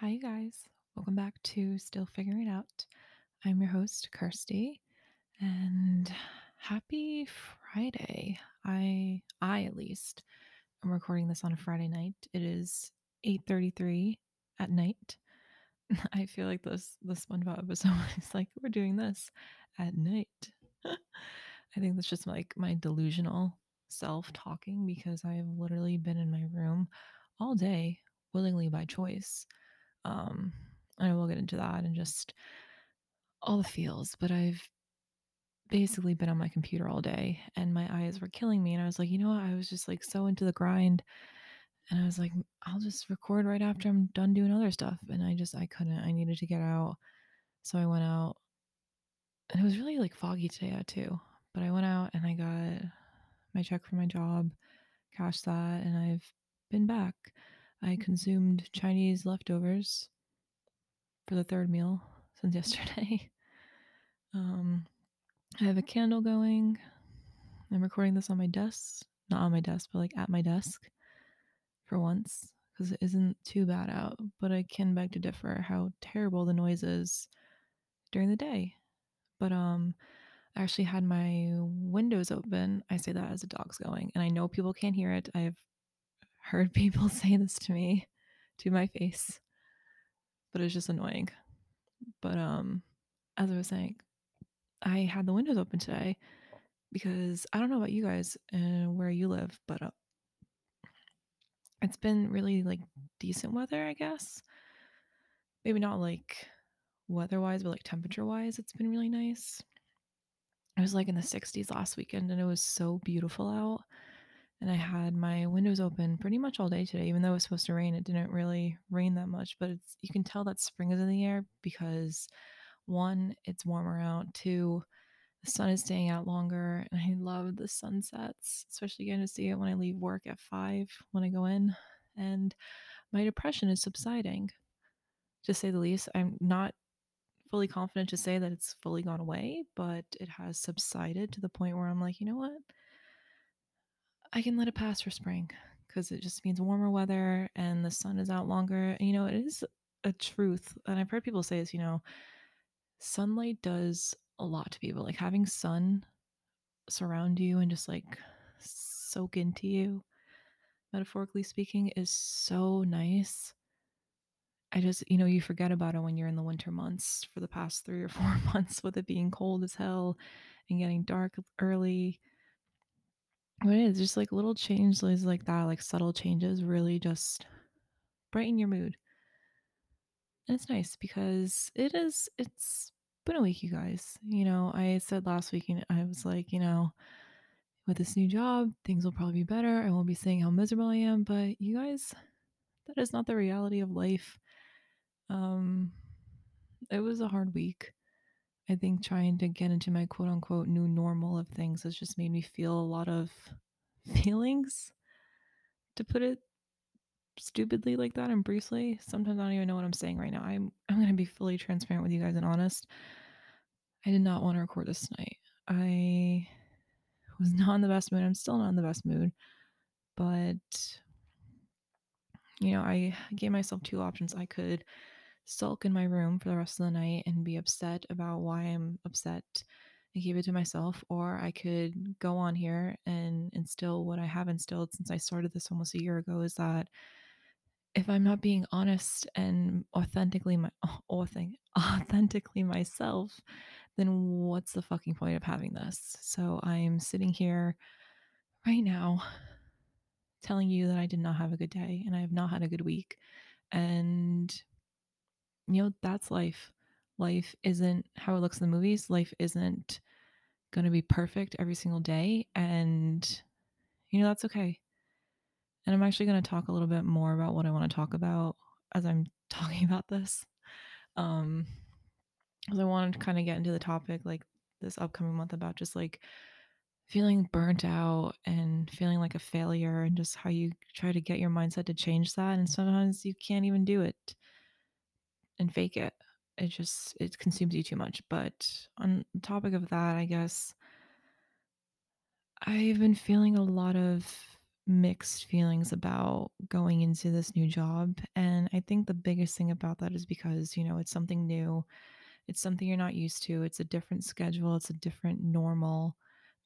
Hi, you guys. Welcome back to Still Figuring It Out. I'm your host, Kirsty, and happy Friday. I, I at least, am recording this on a Friday night. It is 8:33 at night. I feel like this the SpongeBob episode is like we're doing this at night. I think that's just like my delusional self talking because I've literally been in my room all day willingly by choice um, I will get into that and just all the feels, but I've basically been on my computer all day and my eyes were killing me. And I was like, you know what? I was just like so into the grind. And I was like, I'll just record right after I'm done doing other stuff. And I just, I couldn't, I needed to get out. So I went out and it was really like foggy today out too. But I went out and I got my check for my job, cashed that, and I've been back. I consumed Chinese leftovers for the third meal since yesterday. Um, I have a candle going. I'm recording this on my desk, not on my desk, but like at my desk for once because it isn't too bad out. But I can beg to differ how terrible the noise is during the day. But um, I actually had my windows open. I say that as the dog's going, and I know people can't hear it. I've heard people say this to me, to my face, but it's just annoying. But um, as I was saying, I had the windows open today because I don't know about you guys and where you live, but uh, it's been really like decent weather, I guess. Maybe not like weather wise, but like temperature wise, it's been really nice. It was like in the 60s last weekend and it was so beautiful out. And I had my windows open pretty much all day today, even though it was supposed to rain. It didn't really rain that much, but it's you can tell that spring is in the air because one, it's warmer out. Two, the sun is staying out longer. And I love the sunsets, especially getting to see it when I leave work at five when I go in. And my depression is subsiding, to say the least. I'm not fully confident to say that it's fully gone away, but it has subsided to the point where I'm like, you know what? I can let it pass for spring because it just means warmer weather and the sun is out longer. And, you know, it is a truth. And I've heard people say this, you know, sunlight does a lot to people. Like having sun surround you and just like soak into you, metaphorically speaking, is so nice. I just, you know, you forget about it when you're in the winter months for the past three or four months with it being cold as hell and getting dark early. But it is just like little changes like that, like subtle changes, really just brighten your mood. And it's nice because it is, it's been a week, you guys. You know, I said last week, and I was like, you know, with this new job, things will probably be better. I won't be saying how miserable I am, but you guys, that is not the reality of life. Um, it was a hard week. I think trying to get into my quote unquote new normal of things has just made me feel a lot of feelings, to put it stupidly like that and briefly. Sometimes I don't even know what I'm saying right now. I'm I'm gonna be fully transparent with you guys and honest. I did not want to record this tonight. I was not in the best mood. I'm still not in the best mood. But you know, I gave myself two options. I could sulk in my room for the rest of the night and be upset about why I'm upset and keep it to myself, or I could go on here and instill what I have instilled since I started this almost a year ago is that if I'm not being honest and authentically my authentically myself, then what's the fucking point of having this? So I'm sitting here right now telling you that I did not have a good day and I have not had a good week. And you know, that's life. Life isn't how it looks in the movies. Life isn't going to be perfect every single day. And, you know, that's okay. And I'm actually going to talk a little bit more about what I want to talk about as I'm talking about this. Um, because I wanted to kind of get into the topic like this upcoming month about just like feeling burnt out and feeling like a failure and just how you try to get your mindset to change that. And sometimes you can't even do it and fake it. It just it consumes you too much. But on the topic of that, I guess I've been feeling a lot of mixed feelings about going into this new job. And I think the biggest thing about that is because, you know, it's something new, it's something you're not used to, it's a different schedule, it's a different normal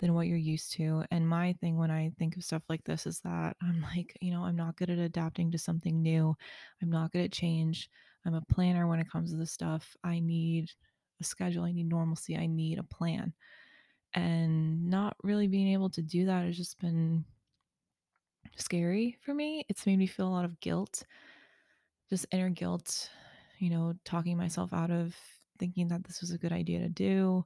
than what you're used to. And my thing when I think of stuff like this is that I'm like, you know, I'm not good at adapting to something new, I'm not good at change. I'm a planner when it comes to this stuff. I need a schedule, I need normalcy, I need a plan. And not really being able to do that has just been scary for me. It's made me feel a lot of guilt, just inner guilt, you know, talking myself out of thinking that this was a good idea to do,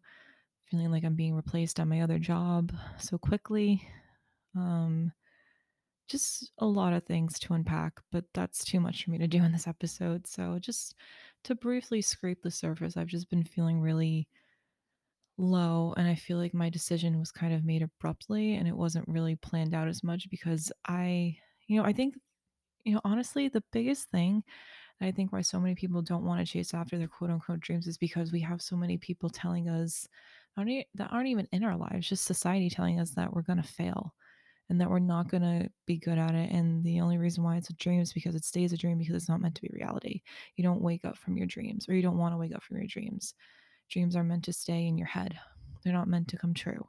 feeling like I'm being replaced on my other job so quickly. Um, just a lot of things to unpack, but that's too much for me to do in this episode. So, just to briefly scrape the surface, I've just been feeling really low and I feel like my decision was kind of made abruptly and it wasn't really planned out as much because I, you know, I think, you know, honestly, the biggest thing I think why so many people don't want to chase after their quote unquote dreams is because we have so many people telling us that aren't even in our lives, just society telling us that we're going to fail and that we're not going to be good at it. And the only reason why it's a dream is because it stays a dream because it's not meant to be reality. You don't wake up from your dreams or you don't want to wake up from your dreams. Dreams are meant to stay in your head, they're not meant to come true.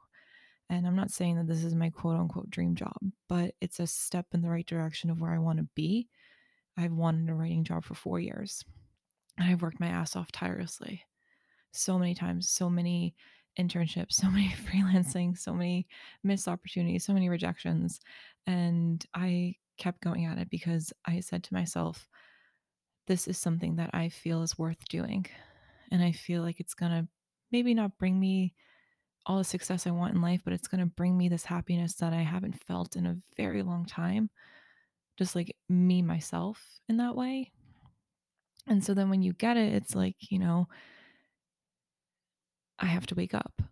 And I'm not saying that this is my quote unquote dream job, but it's a step in the right direction of where I want to be. I've wanted a writing job for four years and I've worked my ass off tirelessly so many times, so many internships, so many freelancing, so many missed opportunities, so many rejections. And I kept going at it because I said to myself, this is something that I feel is worth doing and I feel like it's going to maybe not bring me all the success I want in life, but it's going to bring me this happiness that I haven't felt in a very long time. Just like me, myself, in that way. And so then when you get it, it's like, you know, I have to wake up.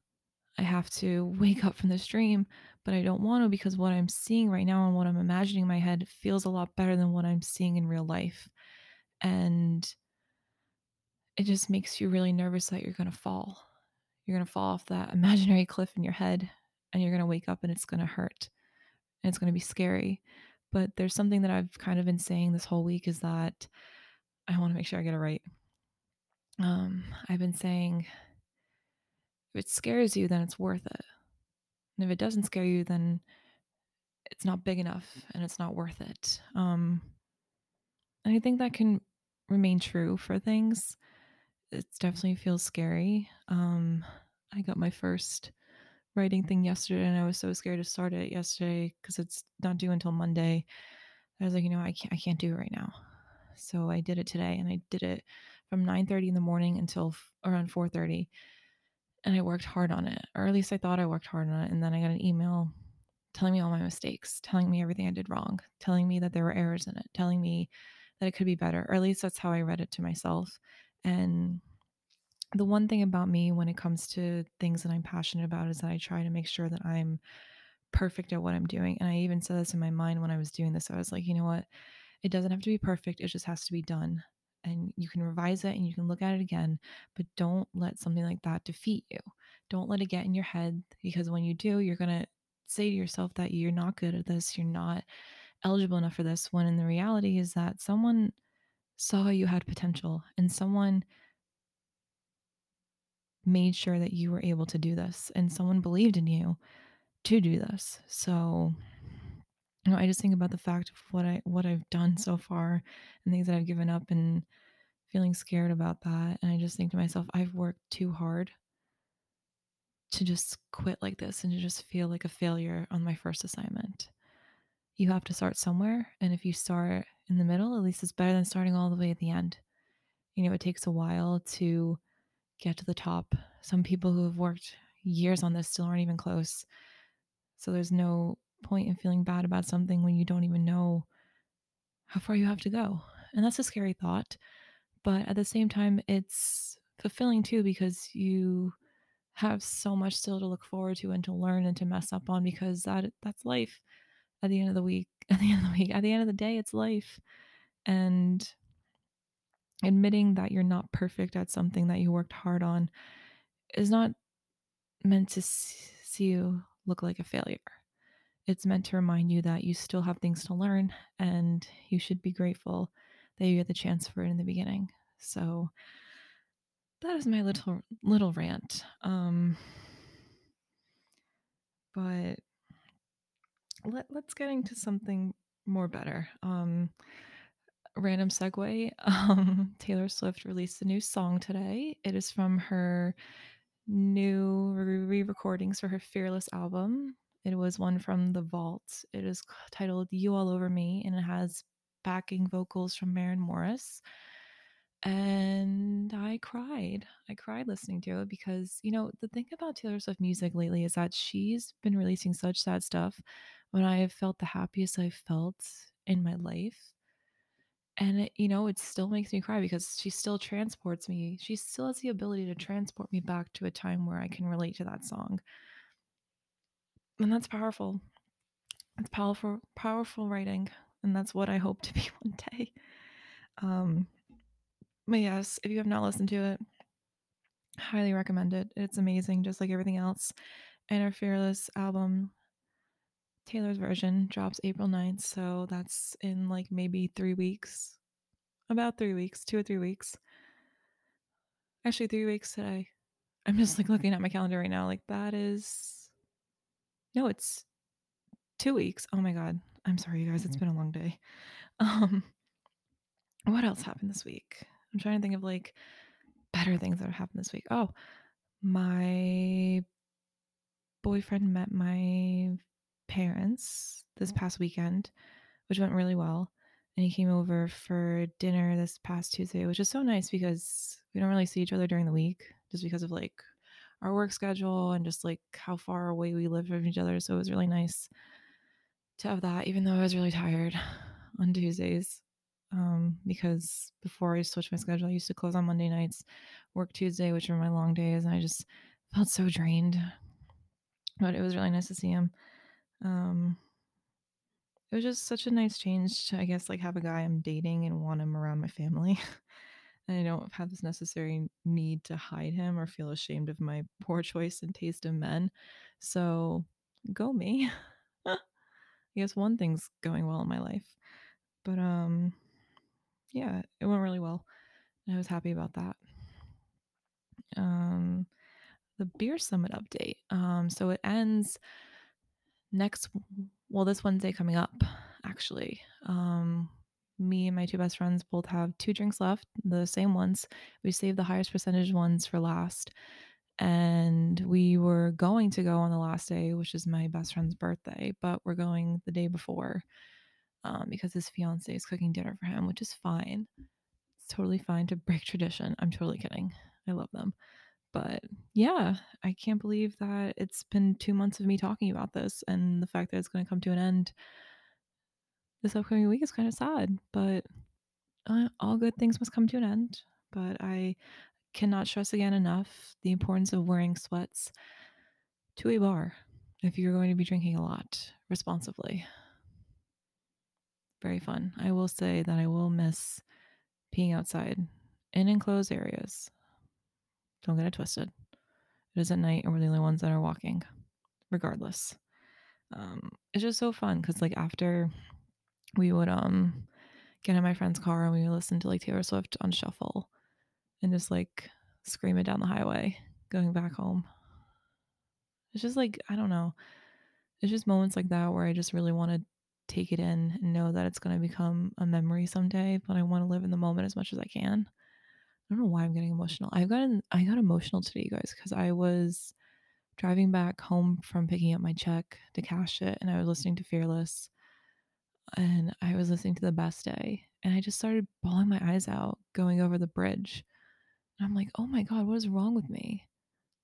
I have to wake up from this dream, but I don't want to because what I'm seeing right now and what I'm imagining in my head feels a lot better than what I'm seeing in real life. And it just makes you really nervous that you're going to fall. You're going to fall off that imaginary cliff in your head and you're going to wake up and it's going to hurt and it's going to be scary. But there's something that I've kind of been saying this whole week is that I want to make sure I get it right. Um, I've been saying if it scares you, then it's worth it. And if it doesn't scare you, then it's not big enough and it's not worth it. Um, and I think that can remain true for things it definitely feels scary. Um, I got my first writing thing yesterday, and I was so scared to start it yesterday because it's not due until Monday. I was like, you know, I can't, I can't do it right now. So I did it today, and I did it from 9:30 in the morning until f- around 4:30, and I worked hard on it, or at least I thought I worked hard on it. And then I got an email telling me all my mistakes, telling me everything I did wrong, telling me that there were errors in it, telling me that it could be better, or at least that's how I read it to myself. And the one thing about me when it comes to things that I'm passionate about is that I try to make sure that I'm perfect at what I'm doing. And I even said this in my mind when I was doing this. I was like, you know what? It doesn't have to be perfect, it just has to be done. And you can revise it and you can look at it again, but don't let something like that defeat you. Don't let it get in your head because when you do, you're going to say to yourself that you're not good at this, you're not eligible enough for this, when in the reality is that someone saw you had potential and someone made sure that you were able to do this and someone believed in you to do this. So you know, I just think about the fact of what I what I've done so far and things that I've given up and feeling scared about that. And I just think to myself, I've worked too hard to just quit like this and to just feel like a failure on my first assignment. You have to start somewhere. And if you start in the middle, at least it's better than starting all the way at the end. You know, it takes a while to get to the top. Some people who have worked years on this still aren't even close. So there's no point in feeling bad about something when you don't even know how far you have to go. And that's a scary thought. But at the same time, it's fulfilling too because you have so much still to look forward to and to learn and to mess up on because that that's life at the end of the week. At the end of the week, at the end of the day, it's life. And admitting that you're not perfect at something that you worked hard on is not meant to see you look like a failure. It's meant to remind you that you still have things to learn and you should be grateful that you get the chance for it in the beginning. So that is my little little rant. Um but let, let's get into something more better. Um random segue. Um Taylor Swift released a new song today. It is from her new re-recordings for her Fearless album. It was one from The Vault. It is titled You All Over Me and it has backing vocals from Maren Morris. And I cried. I cried listening to it because, you know, the thing about Taylor Swift music lately is that she's been releasing such sad stuff when I have felt the happiest I've felt in my life. And it, you know, it still makes me cry because she still transports me. She still has the ability to transport me back to a time where I can relate to that song. And that's powerful. It's powerful, powerful writing. And that's what I hope to be one day. Um, but yes, if you have not listened to it, highly recommend it. It's amazing, just like everything else. And our Fearless album, Taylor's version, drops April 9th. So that's in like maybe three weeks. About three weeks, two or three weeks. Actually, three weeks today. I'm just like looking at my calendar right now. Like that is no, it's two weeks. Oh my god. I'm sorry, you guys. It's been a long day. Um, what else happened this week? I'm trying to think of like better things that have happened this week. Oh, my boyfriend met my parents this past weekend, which went really well. And he came over for dinner this past Tuesday, which is so nice because we don't really see each other during the week just because of like our work schedule and just like how far away we live from each other. So it was really nice to have that, even though I was really tired on Tuesdays. Um, because before I switched my schedule, I used to close on Monday nights, work Tuesday, which were my long days, and I just felt so drained. But it was really nice to see him. Um, it was just such a nice change to, I guess, like have a guy I'm dating and want him around my family. and I don't have this necessary need to hide him or feel ashamed of my poor choice and taste in men. So go me. I guess one thing's going well in my life. But um yeah, it went really well. And I was happy about that. Um the beer summit update. Um so it ends next well this Wednesday coming up actually. Um me and my two best friends both have two drinks left, the same ones. We saved the highest percentage ones for last. And we were going to go on the last day, which is my best friend's birthday, but we're going the day before um, because his fiance is cooking dinner for him, which is fine. It's totally fine to break tradition. I'm totally kidding. I love them. But yeah, I can't believe that it's been two months of me talking about this and the fact that it's going to come to an end this upcoming week is kind of sad, but uh, all good things must come to an end. But I cannot stress again enough the importance of wearing sweats to a bar if you're going to be drinking a lot responsibly. Very fun. I will say that I will miss peeing outside in enclosed areas. Don't get it twisted. It is at night, and we're the only ones that are walking, regardless. Um, it's just so fun because, like, after we would um get in my friend's car and we would listen to like Taylor Swift on shuffle and just like scream it down the highway going back home. It's just like, I don't know. It's just moments like that where I just really want to take it in and know that it's going to become a memory someday, but I want to live in the moment as much as I can. I don't know why I'm getting emotional. I've gotten I got emotional today, guys, because I was driving back home from picking up my check to cash it and I was listening to Fearless and I was listening to the best day and I just started bawling my eyes out going over the bridge. And I'm like, oh my God, what is wrong with me?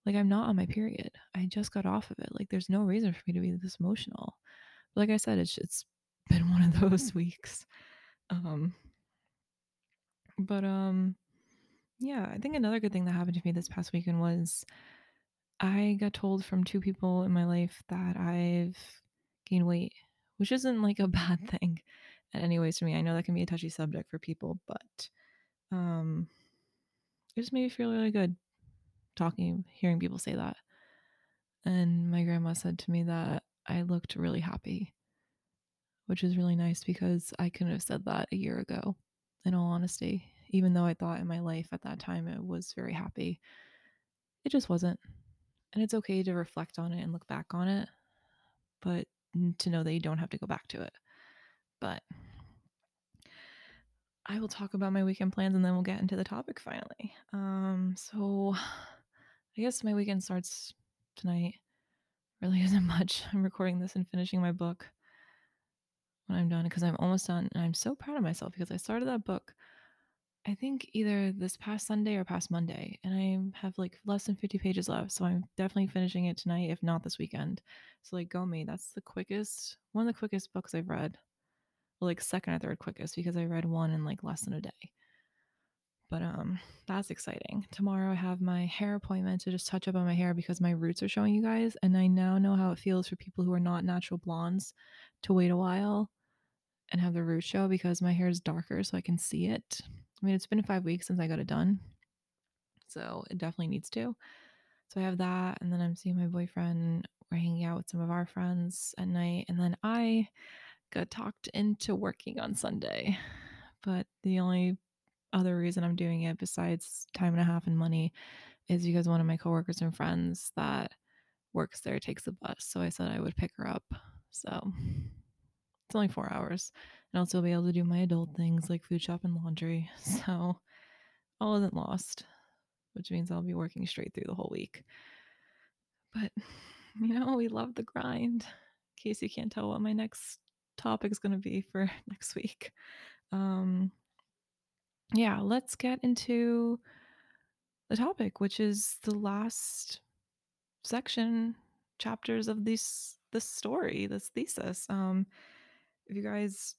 Like, I'm not on my period. I just got off of it. Like, there's no reason for me to be this emotional. But like I said, it's it's been one of those weeks. Um, but um, yeah, I think another good thing that happened to me this past weekend was I got told from two people in my life that I've gained weight which isn't like a bad thing anyways for me. I know that can be a touchy subject for people, but um it just made me feel really good talking, hearing people say that. And my grandma said to me that I looked really happy, which is really nice because I couldn't have said that a year ago, in all honesty. Even though I thought in my life at that time it was very happy, it just wasn't. And it's okay to reflect on it and look back on it, but to know that you don't have to go back to it. But I will talk about my weekend plans and then we'll get into the topic finally. Um, so I guess my weekend starts tonight. Really isn't much. I'm recording this and finishing my book when I'm done because I'm almost done. And I'm so proud of myself because I started that book, I think either this past Sunday or past Monday. And I have like less than 50 pages left. So I'm definitely finishing it tonight, if not this weekend. So, like, go me. That's the quickest, one of the quickest books I've read. Well, like, second or third quickest because I read one in like less than a day. But um, that's exciting. Tomorrow I have my hair appointment to just touch up on my hair because my roots are showing you guys, and I now know how it feels for people who are not natural blondes to wait a while and have their roots show because my hair is darker so I can see it. I mean, it's been five weeks since I got it done, so it definitely needs to. So I have that, and then I'm seeing my boyfriend. We're hanging out with some of our friends at night, and then I got talked into working on Sunday. But the only other reason I'm doing it besides time and a half and money is because one of my coworkers and friends that works there takes the bus. So I said I would pick her up. So it's only four hours. And still be able to do my adult things like food shop and laundry. So all isn't lost, which means I'll be working straight through the whole week. But, you know, we love the grind. In case you can't tell what my next topic is going to be for next week. Um, yeah, let's get into the topic, which is the last section chapters of this this story, this thesis. Um, if you guys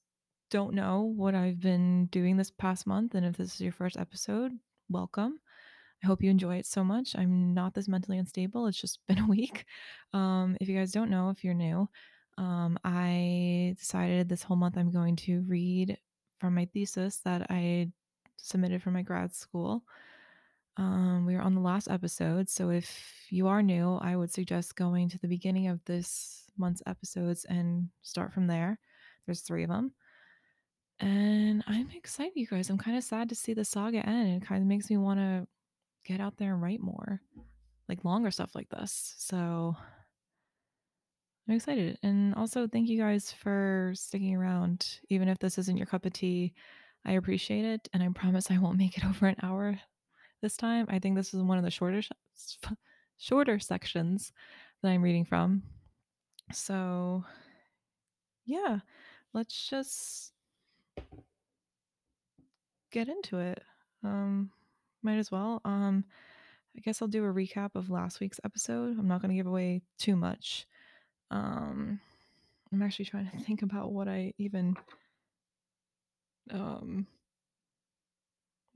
don't know what I've been doing this past month, and if this is your first episode, welcome. I hope you enjoy it so much. I'm not this mentally unstable. It's just been a week. Um, if you guys don't know, if you're new, um, I decided this whole month I'm going to read from my thesis that I submitted for my grad school. Um, we are on the last episode, so if you are new, I would suggest going to the beginning of this month's episodes and start from there. There's three of them. And I'm excited, you guys. I'm kind of sad to see the saga end. It kind of makes me want to get out there and write more, like longer stuff like this. So I'm excited. And also, thank you guys for sticking around. Even if this isn't your cup of tea, I appreciate it. And I promise I won't make it over an hour this time. I think this is one of the shorter, shorter sections that I'm reading from. So, yeah, let's just get into it. Um, might as well. Um, I guess I'll do a recap of last week's episode. I'm not going to give away too much. Um, I'm actually trying to think about what I even um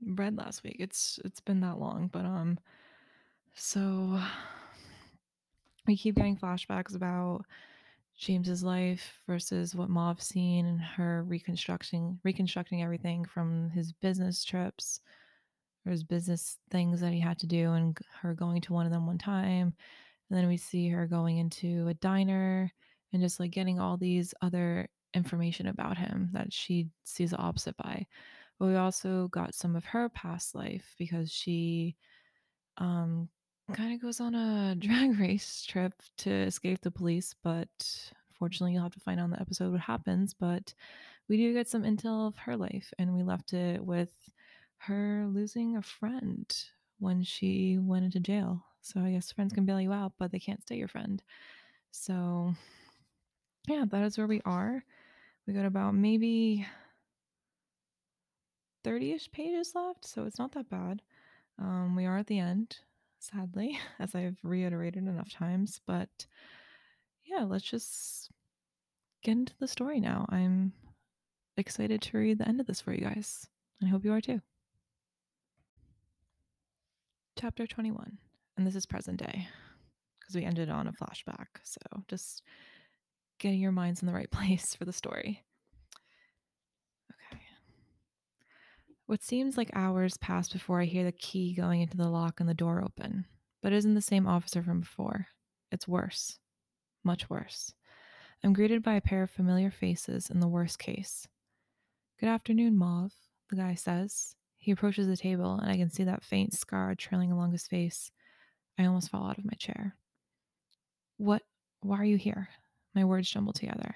read last week. It's it's been that long, but um so we keep getting flashbacks about James's life versus what Mauve's seen and her reconstructing reconstructing everything from his business trips or his business things that he had to do and her going to one of them one time. And then we see her going into a diner and just like getting all these other information about him that she sees the opposite by. But we also got some of her past life because she um kind of goes on a drag race trip to escape the police, but unfortunately you'll have to find out in the episode what happens. But we do get some intel of her life, and we left it with her losing a friend when she went into jail. So I guess friends can bail you out, but they can't stay your friend. So yeah, that is where we are. We got about maybe 30 ish pages left, so it's not that bad. Um, we are at the end, sadly, as I've reiterated enough times. But yeah, let's just get into the story now. I'm excited to read the end of this for you guys. I hope you are too. Chapter 21, and this is present day because we ended on a flashback. So just getting your minds in the right place for the story. What seems like hours pass before I hear the key going into the lock and the door open, but it isn't the same officer from before. It's worse. Much worse. I'm greeted by a pair of familiar faces in the worst case. Good afternoon, Mauve, the guy says. He approaches the table, and I can see that faint scar trailing along his face. I almost fall out of my chair. What? Why are you here? My words jumble together.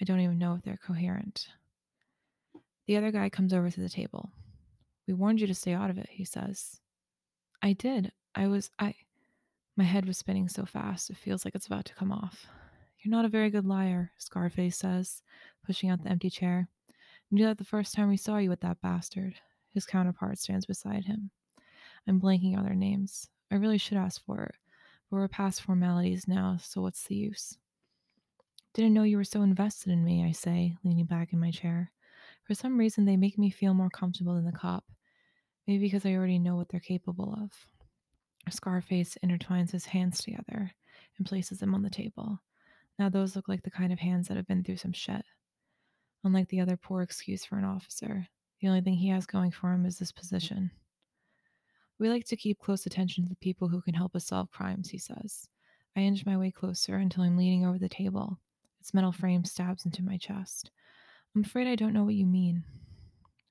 I don't even know if they're coherent. The other guy comes over to the table. We warned you to stay out of it, he says. I did. I was. I. My head was spinning so fast, it feels like it's about to come off. You're not a very good liar, Scarface says, pushing out the empty chair. You knew that the first time we saw you with that bastard. His counterpart stands beside him. I'm blanking on their names. I really should ask for it, but we're past formalities now, so what's the use? Didn't know you were so invested in me, I say, leaning back in my chair. For some reason, they make me feel more comfortable than the cop. Maybe because I already know what they're capable of. Scarface intertwines his hands together and places them on the table. Now, those look like the kind of hands that have been through some shit. Unlike the other poor excuse for an officer, the only thing he has going for him is this position. We like to keep close attention to the people who can help us solve crimes, he says. I inch my way closer until I'm leaning over the table. Its metal frame stabs into my chest. I'm afraid I don't know what you mean.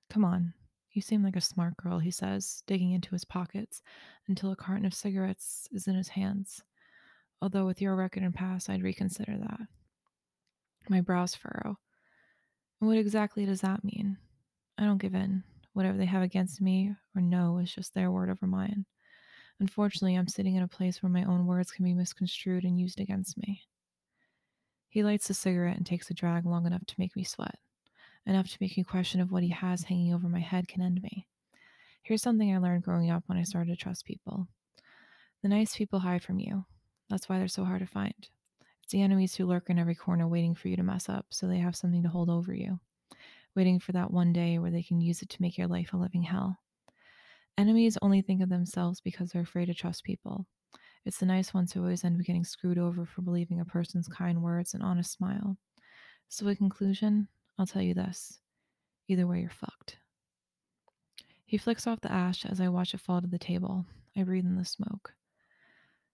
Come on, you seem like a smart girl, he says, digging into his pockets until a carton of cigarettes is in his hands. Although with your record and past, I'd reconsider that. My brows furrow. What exactly does that mean? I don't give in. Whatever they have against me or no is just their word over mine. Unfortunately, I'm sitting in a place where my own words can be misconstrued and used against me. He lights a cigarette and takes a drag long enough to make me sweat enough to make me question if what he has hanging over my head can end me. Here's something I learned growing up when I started to trust people. The nice people hide from you. That's why they're so hard to find. It's the enemies who lurk in every corner waiting for you to mess up so they have something to hold over you, waiting for that one day where they can use it to make your life a living hell. Enemies only think of themselves because they're afraid to trust people. It's the nice ones who always end up getting screwed over for believing a person's kind words and honest smile. So, in conclusion, I'll tell you this either way, you're fucked. He flicks off the ash as I watch it fall to the table. I breathe in the smoke.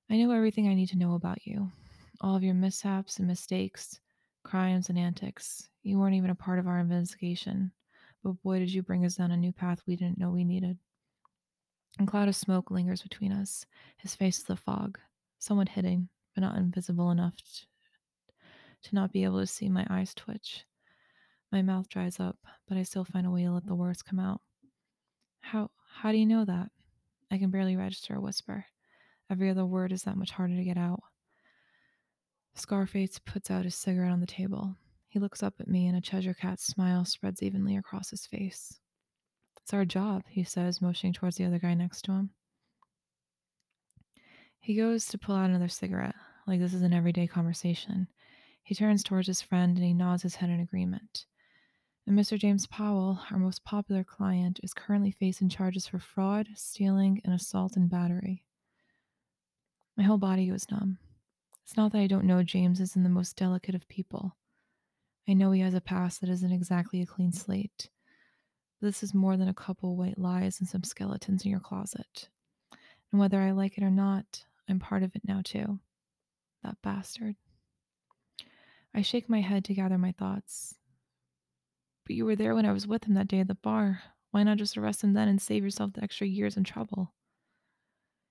I know everything I need to know about you all of your mishaps and mistakes, crimes and antics. You weren't even a part of our investigation, but boy, did you bring us down a new path we didn't know we needed. A cloud of smoke lingers between us. His face is a fog, somewhat hidden, but not invisible enough to not be able to see my eyes twitch. My mouth dries up, but I still find a way to let the words come out. How how do you know that? I can barely register a whisper. Every other word is that much harder to get out. Scarface puts out his cigarette on the table. He looks up at me and a Cheshire cat smile spreads evenly across his face. It's our job, he says, motioning towards the other guy next to him. He goes to pull out another cigarette, like this is an everyday conversation. He turns towards his friend and he nods his head in agreement and Mr. James Powell, our most popular client, is currently facing charges for fraud, stealing, and assault and battery. My whole body goes numb. It's not that I don't know James isn't the most delicate of people. I know he has a past that isn't exactly a clean slate. But this is more than a couple white lies and some skeletons in your closet. And whether I like it or not, I'm part of it now too. That bastard. I shake my head to gather my thoughts. But you were there when I was with him that day at the bar. Why not just arrest him then and save yourself the extra years and trouble?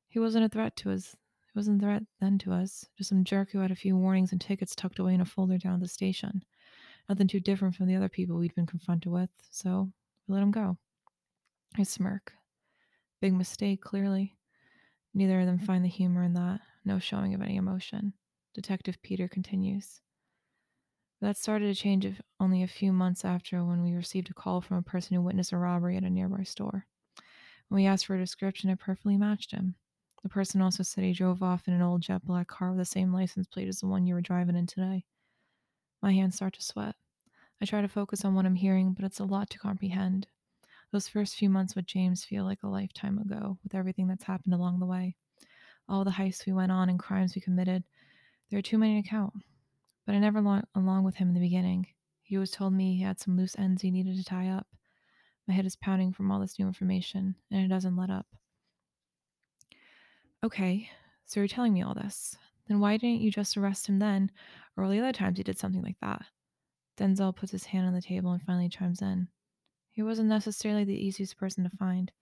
He wasn't a threat to us. He wasn't a threat then to us. Just some jerk who had a few warnings and tickets tucked away in a folder down at the station. Nothing too different from the other people we'd been confronted with, so we let him go. I smirk. Big mistake, clearly. Neither of them mm. find the humor in that. No showing of any emotion. Detective Peter continues. That started to change only a few months after when we received a call from a person who witnessed a robbery at a nearby store. When we asked for a description, it perfectly matched him. The person also said he drove off in an old jet black car with the same license plate as the one you were driving in today. My hands start to sweat. I try to focus on what I'm hearing, but it's a lot to comprehend. Those first few months with James feel like a lifetime ago, with everything that's happened along the way. All the heists we went on and crimes we committed. There are too many to count but I never went along with him in the beginning. He always told me he had some loose ends he needed to tie up. My head is pounding from all this new information, and it doesn't let up. Okay, so you're telling me all this. Then why didn't you just arrest him then, or all the other times he did something like that? Denzel puts his hand on the table and finally chimes in. He wasn't necessarily the easiest person to find.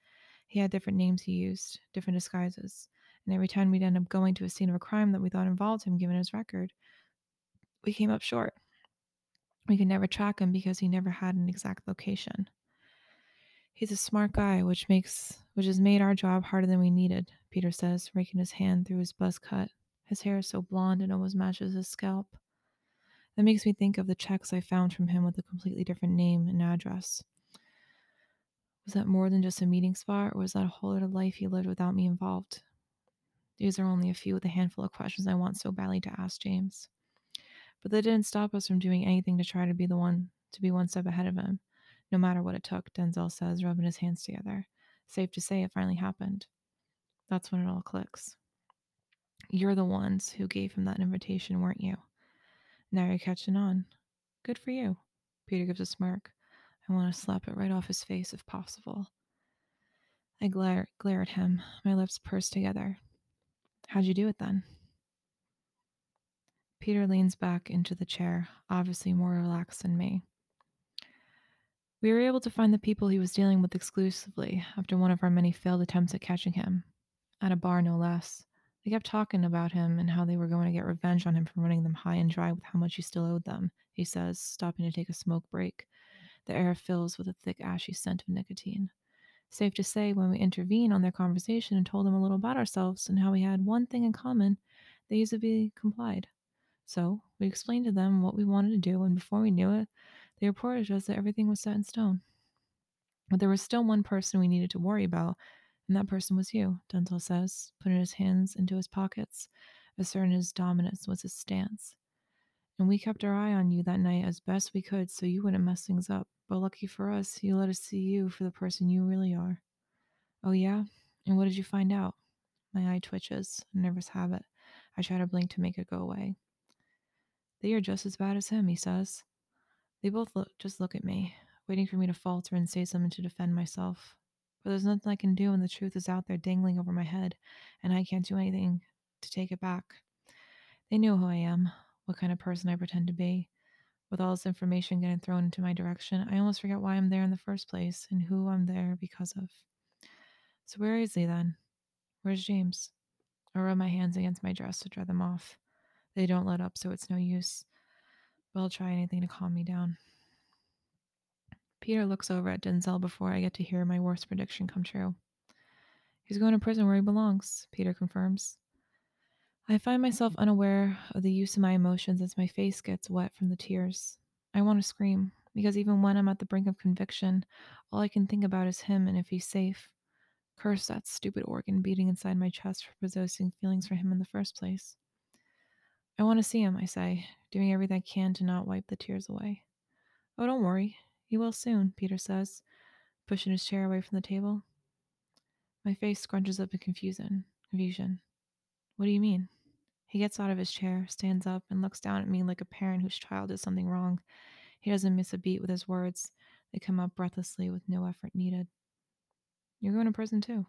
He had different names he used, different disguises, and every time we'd end up going to a scene of a crime that we thought involved him given his record, we came up short. We could never track him because he never had an exact location. He's a smart guy, which makes which has made our job harder than we needed, Peter says, raking his hand through his buzz cut. His hair is so blonde it almost matches his scalp. That makes me think of the checks I found from him with a completely different name and address. Was that more than just a meeting spot, or was that a whole other life he lived without me involved? These are only a few of the handful of questions I want so badly to ask James. But that didn't stop us from doing anything to try to be the one to be one step ahead of him, no matter what it took, Denzel says, rubbing his hands together. Safe to say it finally happened. That's when it all clicks. You're the ones who gave him that invitation, weren't you? Now you're catching on. Good for you. Peter gives a smirk. I want to slap it right off his face if possible. I glare, glare at him, my lips pursed together. How'd you do it then? Peter leans back into the chair, obviously more relaxed than me. We were able to find the people he was dealing with exclusively after one of our many failed attempts at catching him. At a bar, no less. They kept talking about him and how they were going to get revenge on him for running them high and dry with how much he still owed them, he says, stopping to take a smoke break. The air fills with a thick, ashy scent of nicotine. Safe to say, when we intervened on their conversation and told them a little about ourselves and how we had one thing in common, they easily complied. So we explained to them what we wanted to do, and before we knew it, they reported to us that everything was set in stone. But there was still one person we needed to worry about, and that person was you, Denzel says, putting his hands into his pockets, asserting his dominance was his stance. And we kept our eye on you that night as best we could so you wouldn't mess things up. But lucky for us, you let us see you for the person you really are. Oh, yeah? And what did you find out? My eye twitches, a nervous habit. I try to blink to make it go away. They are just as bad as him, he says. They both look, just look at me, waiting for me to falter and say something to defend myself. But there's nothing I can do when the truth is out there dangling over my head, and I can't do anything to take it back. They know who I am, what kind of person I pretend to be. With all this information getting thrown into my direction, I almost forget why I'm there in the first place and who I'm there because of. So where is he then? Where's James? I rub my hands against my dress to dry them off. They don't let up, so it's no use. But I'll try anything to calm me down. Peter looks over at Denzel before I get to hear my worst prediction come true. He's going to prison where he belongs, Peter confirms. I find myself unaware of the use of my emotions as my face gets wet from the tears. I want to scream, because even when I'm at the brink of conviction, all I can think about is him and if he's safe. Curse that stupid organ beating inside my chest for possessing feelings for him in the first place. I want to see him, I say, doing everything I can to not wipe the tears away. Oh, don't worry. He will soon, Peter says, pushing his chair away from the table. My face scrunches up in confusion. Confusion. What do you mean? He gets out of his chair, stands up, and looks down at me like a parent whose child did something wrong. He doesn't miss a beat with his words. They come out breathlessly with no effort needed. You're going to prison too.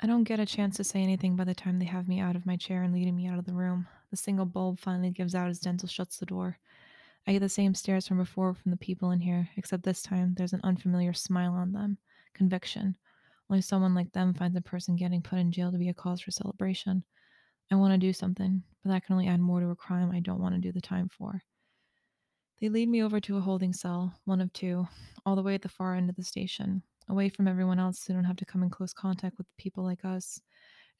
I don't get a chance to say anything by the time they have me out of my chair and leading me out of the room. The single bulb finally gives out as Denzel shuts the door. I get the same stares from before from the people in here, except this time there's an unfamiliar smile on them. Conviction. Only someone like them finds a person getting put in jail to be a cause for celebration. I want to do something, but that can only add more to a crime I don't want to do the time for. They lead me over to a holding cell, one of two, all the way at the far end of the station, away from everyone else so they don't have to come in close contact with people like us.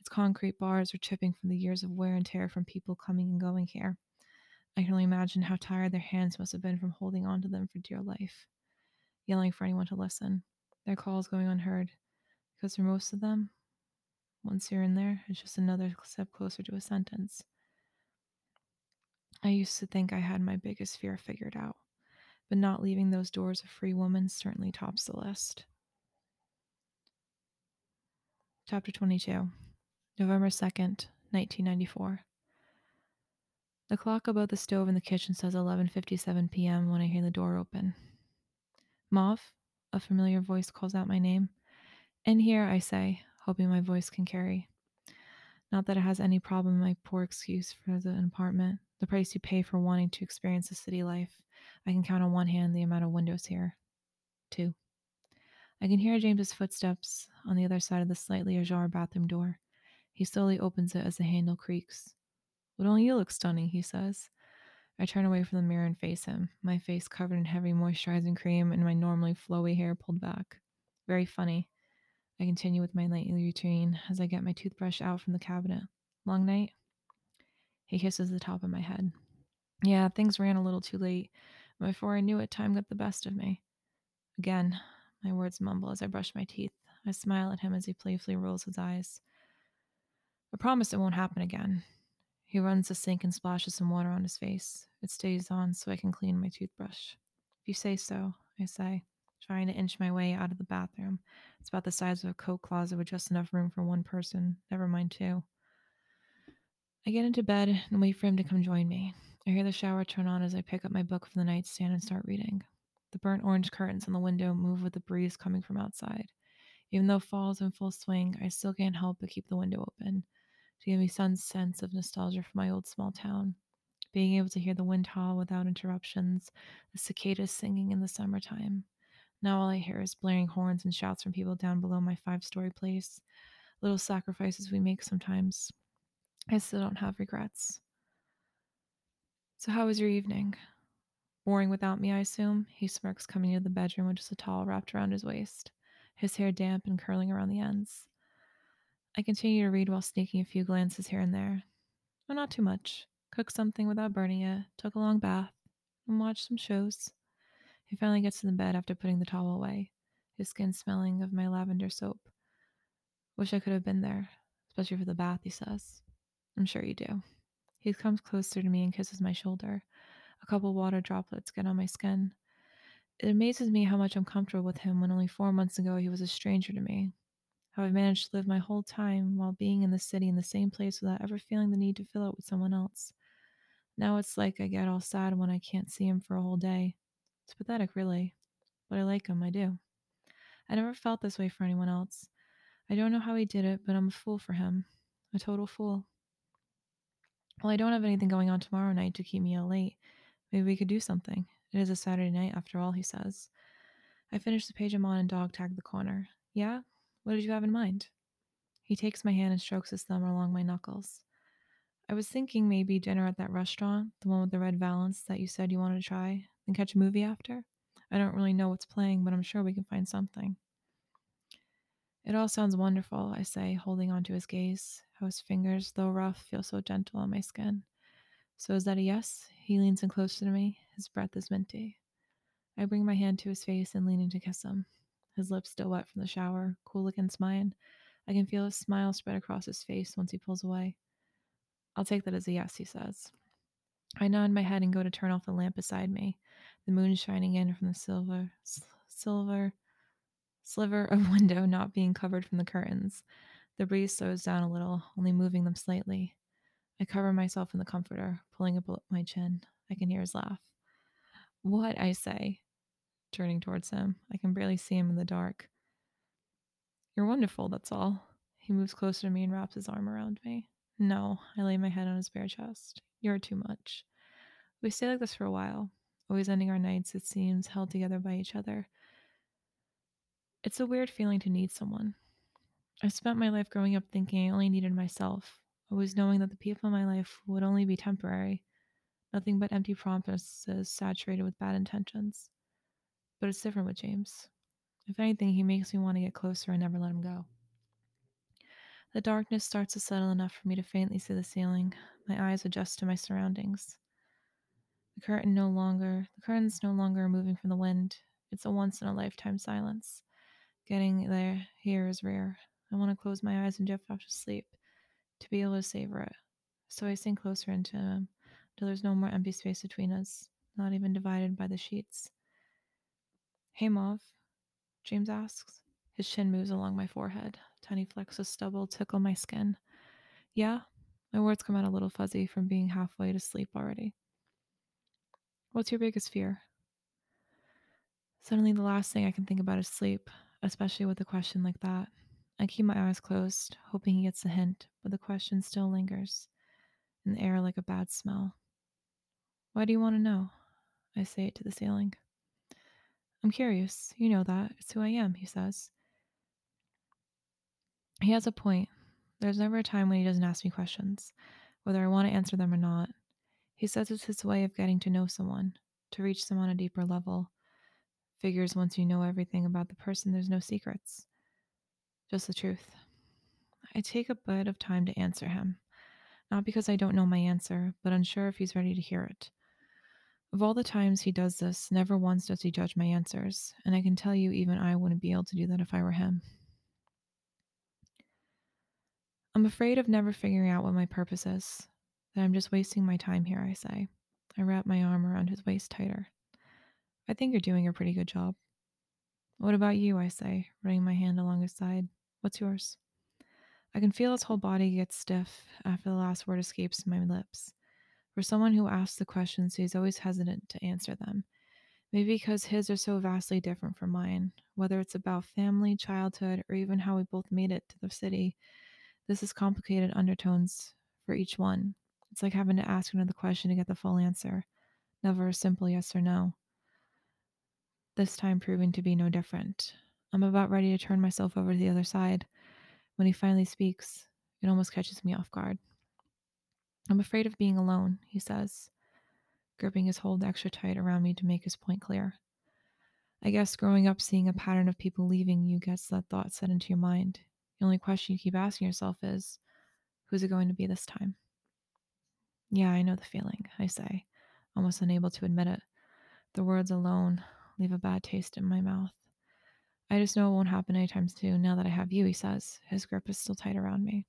Its concrete bars are chipping from the years of wear and tear from people coming and going here. I can only imagine how tired their hands must have been from holding on to them for dear life, yelling for anyone to listen, their calls going unheard, because for most of them, once you're in there, it's just another step closer to a sentence. I used to think I had my biggest fear figured out, but not leaving those doors a free woman certainly tops the list. Chapter 22, November 2nd, 1994. The clock above the stove in the kitchen says 11:57 p.m. when I hear the door open. Mauve, a familiar voice calls out my name. In here, I say, hoping my voice can carry. Not that it has any problem my poor excuse for the apartment. The price you pay for wanting to experience the city life. I can count on one hand the amount of windows here. Two. I can hear James's footsteps on the other side of the slightly ajar bathroom door. He slowly opens it as the handle creaks. But only you look stunning, he says. I turn away from the mirror and face him, my face covered in heavy moisturizing cream and my normally flowy hair pulled back. Very funny. I continue with my nightly routine as I get my toothbrush out from the cabinet. Long night? He kisses the top of my head. Yeah, things ran a little too late. Before I knew it, time got the best of me. Again, my words mumble as I brush my teeth. I smile at him as he playfully rolls his eyes. I promise it won't happen again. He runs the sink and splashes some water on his face. It stays on so I can clean my toothbrush. If you say so, I say, trying to inch my way out of the bathroom. It's about the size of a coat closet with just enough room for one person, never mind two. I get into bed and wait for him to come join me. I hear the shower turn on as I pick up my book from the nightstand and start reading. The burnt orange curtains on the window move with the breeze coming from outside. Even though fall's in full swing, I still can't help but keep the window open to give me some sense of nostalgia for my old small town. Being able to hear the wind howl without interruptions, the cicadas singing in the summertime. Now all I hear is blaring horns and shouts from people down below my five story place. Little sacrifices we make sometimes. I still don't have regrets. So, how was your evening? Boring without me, I assume. He smirks, coming into the bedroom with just a towel wrapped around his waist, his hair damp and curling around the ends. I continue to read while sneaking a few glances here and there. But not too much. Cook something without burning it, took a long bath, and watched some shows. He finally gets in the bed after putting the towel away, his skin smelling of my lavender soap. Wish I could have been there, especially for the bath, he says. I'm sure you do. He comes closer to me and kisses my shoulder. A couple water droplets get on my skin. It amazes me how much I'm comfortable with him when only four months ago he was a stranger to me how I've managed to live my whole time while being in the city in the same place without ever feeling the need to fill it with someone else. Now it's like I get all sad when I can't see him for a whole day. It's pathetic, really. But I like him, I do. I never felt this way for anyone else. I don't know how he did it, but I'm a fool for him. A total fool. Well, I don't have anything going on tomorrow night to keep me out late. Maybe we could do something. It is a Saturday night, after all, he says. I finish the page I'm on and dog tag the corner. Yeah? What did you have in mind? He takes my hand and strokes his thumb along my knuckles. I was thinking maybe dinner at that restaurant, the one with the red valance that you said you wanted to try, and catch a movie after. I don't really know what's playing, but I'm sure we can find something. It all sounds wonderful, I say, holding on to his gaze, how his fingers, though rough, feel so gentle on my skin. So is that a yes? He leans in closer to me. His breath is minty. I bring my hand to his face and lean in to kiss him his lips still wet from the shower, cool against mine. I can feel a smile spread across his face once he pulls away. I'll take that as a yes, he says. I nod my head and go to turn off the lamp beside me, the moon shining in from the silver, silver sliver of window not being covered from the curtains. The breeze slows down a little, only moving them slightly. I cover myself in the comforter, pulling up my chin. I can hear his laugh. What, I say, turning towards him. I can barely see him in the dark. You're wonderful, that's all. He moves closer to me and wraps his arm around me. No, I lay my head on his bare chest. You're too much. We stay like this for a while, always ending our nights, it seems, held together by each other. It's a weird feeling to need someone. I spent my life growing up thinking I only needed myself, always knowing that the people in my life would only be temporary, nothing but empty promises saturated with bad intentions. But it's different with James. If anything, he makes me want to get closer and never let him go. The darkness starts to settle enough for me to faintly see the ceiling. My eyes adjust to my surroundings. The curtain no longer the curtain's no longer moving from the wind. It's a once in a lifetime silence. Getting there here is rare. I want to close my eyes and drift off to sleep, to be able to savor it. So I sink closer into him until there's no more empty space between us, not even divided by the sheets. Hey, Mauve, James asks. His chin moves along my forehead. Tiny flecks of stubble tickle my skin. Yeah? My words come out a little fuzzy from being halfway to sleep already. What's your biggest fear? Suddenly, the last thing I can think about is sleep, especially with a question like that. I keep my eyes closed, hoping he gets the hint, but the question still lingers in the air like a bad smell. Why do you want to know? I say it to the ceiling. I'm curious. You know that. It's who I am, he says. He has a point. There's never a time when he doesn't ask me questions, whether I want to answer them or not. He says it's his way of getting to know someone, to reach them on a deeper level. Figures once you know everything about the person, there's no secrets, just the truth. I take a bit of time to answer him, not because I don't know my answer, but unsure if he's ready to hear it. Of all the times he does this, never once does he judge my answers, and I can tell you even I wouldn't be able to do that if I were him. I'm afraid of never figuring out what my purpose is, that I'm just wasting my time here, I say. I wrap my arm around his waist tighter. I think you're doing a pretty good job. What about you? I say, running my hand along his side. What's yours? I can feel his whole body get stiff after the last word escapes my lips. For someone who asks the questions, he's always hesitant to answer them. Maybe because his are so vastly different from mine, whether it's about family, childhood, or even how we both made it to the city. This is complicated undertones for each one. It's like having to ask another question to get the full answer, never a simple yes or no. This time proving to be no different. I'm about ready to turn myself over to the other side. When he finally speaks, it almost catches me off guard. I'm afraid of being alone, he says, gripping his hold extra tight around me to make his point clear. I guess growing up seeing a pattern of people leaving you gets that thought set into your mind. The only question you keep asking yourself is, who's it going to be this time? Yeah, I know the feeling, I say, almost unable to admit it. The words alone leave a bad taste in my mouth. I just know it won't happen anytime soon now that I have you, he says. His grip is still tight around me.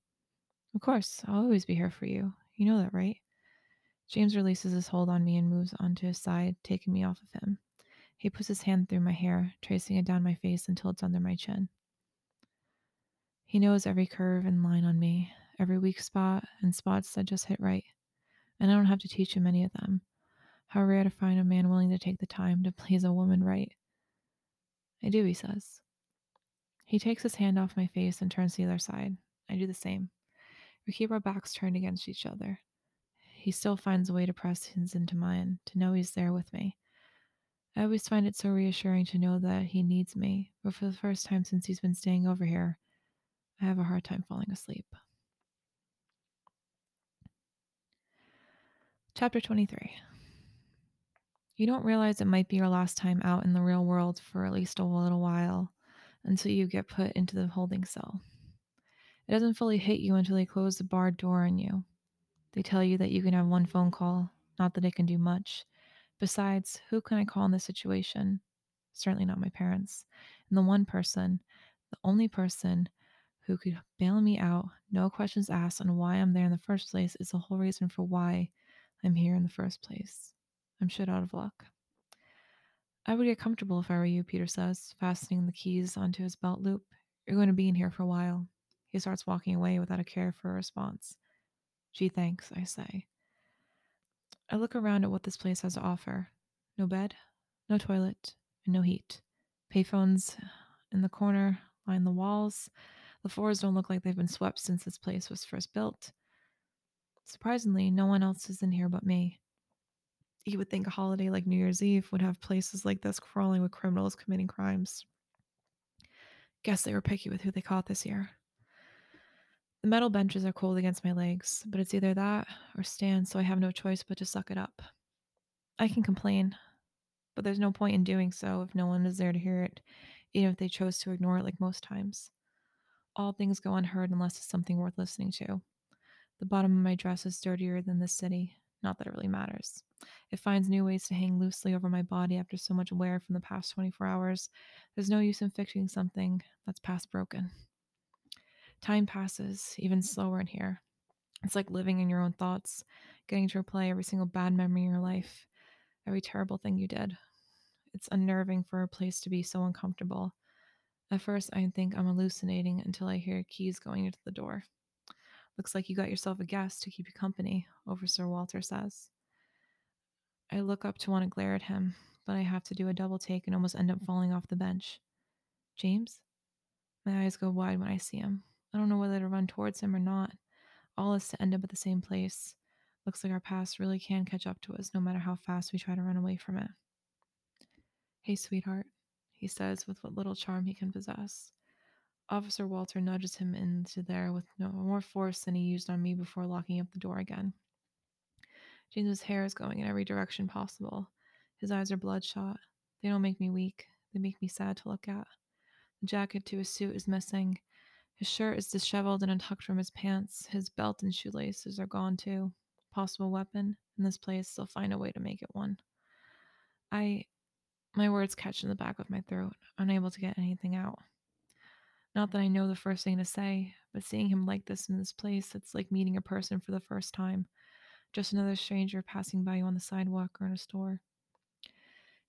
Of course, I'll always be here for you. You know that, right? James releases his hold on me and moves onto his side, taking me off of him. He puts his hand through my hair, tracing it down my face until it's under my chin. He knows every curve and line on me, every weak spot and spots that just hit right. And I don't have to teach him any of them. How rare to find a man willing to take the time to please a woman right. I do, he says. He takes his hand off my face and turns to the other side. I do the same. We keep our backs turned against each other. He still finds a way to press his into mine, to know he's there with me. I always find it so reassuring to know that he needs me, but for the first time since he's been staying over here, I have a hard time falling asleep. Chapter 23 You don't realize it might be your last time out in the real world for at least a little while until you get put into the holding cell. It doesn't fully hit you until they close the barred door on you. They tell you that you can have one phone call, not that it can do much. Besides, who can I call in this situation? Certainly not my parents. And the one person, the only person who could bail me out, no questions asked on why I'm there in the first place, is the whole reason for why I'm here in the first place. I'm shit out of luck. I would get comfortable if I were you, Peter says, fastening the keys onto his belt loop. You're going to be in here for a while. He starts walking away without a care for a response. Gee, thanks, I say. I look around at what this place has to offer no bed, no toilet, and no heat. Payphones in the corner line the walls. The floors don't look like they've been swept since this place was first built. Surprisingly, no one else is in here but me. You would think a holiday like New Year's Eve would have places like this crawling with criminals committing crimes. Guess they were picky with who they caught this year. The metal benches are cold against my legs, but it's either that or stand, so I have no choice but to suck it up. I can complain, but there's no point in doing so if no one is there to hear it, even if they chose to ignore it like most times. All things go unheard unless it's something worth listening to. The bottom of my dress is dirtier than this city, not that it really matters. It finds new ways to hang loosely over my body after so much wear from the past 24 hours. There's no use in fixing something that's past broken. Time passes even slower in here. It's like living in your own thoughts, getting to replay every single bad memory in your life, every terrible thing you did. It's unnerving for a place to be so uncomfortable. At first, I think I'm hallucinating until I hear keys going into the door. Looks like you got yourself a guest to keep you company, Officer Walter says. I look up to want to glare at him, but I have to do a double take and almost end up falling off the bench. James? My eyes go wide when I see him. I don't know whether to run towards him or not. All is to end up at the same place. Looks like our past really can catch up to us no matter how fast we try to run away from it. Hey, sweetheart, he says with what little charm he can possess. Officer Walter nudges him into there with no more force than he used on me before locking up the door again. James's hair is going in every direction possible. His eyes are bloodshot. They don't make me weak. They make me sad to look at. The jacket to his suit is missing. His shirt is disheveled and untucked from his pants. His belt and shoelaces are gone too. Possible weapon? In this place, they'll find a way to make it one. I. My words catch in the back of my throat, unable to get anything out. Not that I know the first thing to say, but seeing him like this in this place, it's like meeting a person for the first time. Just another stranger passing by you on the sidewalk or in a store.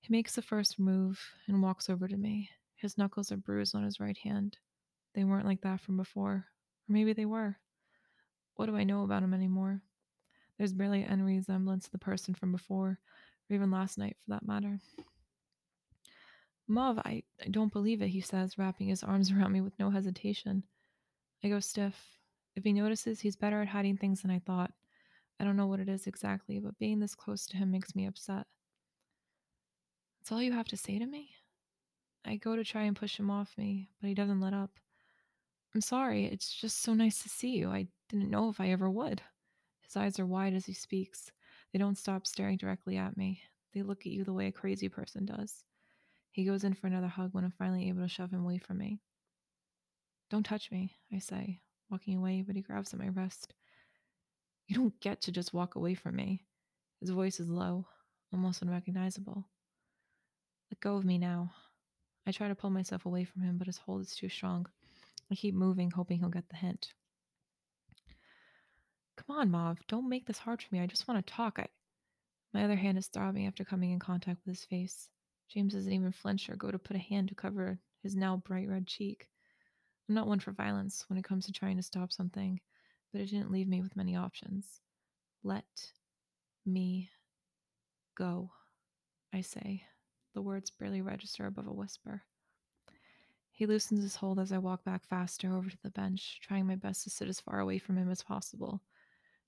He makes the first move and walks over to me. His knuckles are bruised on his right hand. They weren't like that from before. Or maybe they were. What do I know about him anymore? There's barely any resemblance to the person from before, or even last night for that matter. Mauve, I, I don't believe it, he says, wrapping his arms around me with no hesitation. I go stiff. If he notices, he's better at hiding things than I thought. I don't know what it is exactly, but being this close to him makes me upset. That's all you have to say to me? I go to try and push him off me, but he doesn't let up. I'm sorry, it's just so nice to see you. I didn't know if I ever would. His eyes are wide as he speaks. They don't stop staring directly at me. They look at you the way a crazy person does. He goes in for another hug when I'm finally able to shove him away from me. Don't touch me, I say, walking away, but he grabs at my wrist. You don't get to just walk away from me. His voice is low, almost unrecognizable. Let go of me now. I try to pull myself away from him, but his hold is too strong. I keep moving, hoping he'll get the hint. Come on, Mauve, don't make this hard for me. I just want to talk. I... My other hand is throbbing after coming in contact with his face. James doesn't even flinch or go to put a hand to cover his now bright red cheek. I'm not one for violence when it comes to trying to stop something, but it didn't leave me with many options. Let me go, I say. The words barely register above a whisper. He loosens his hold as I walk back faster over to the bench, trying my best to sit as far away from him as possible.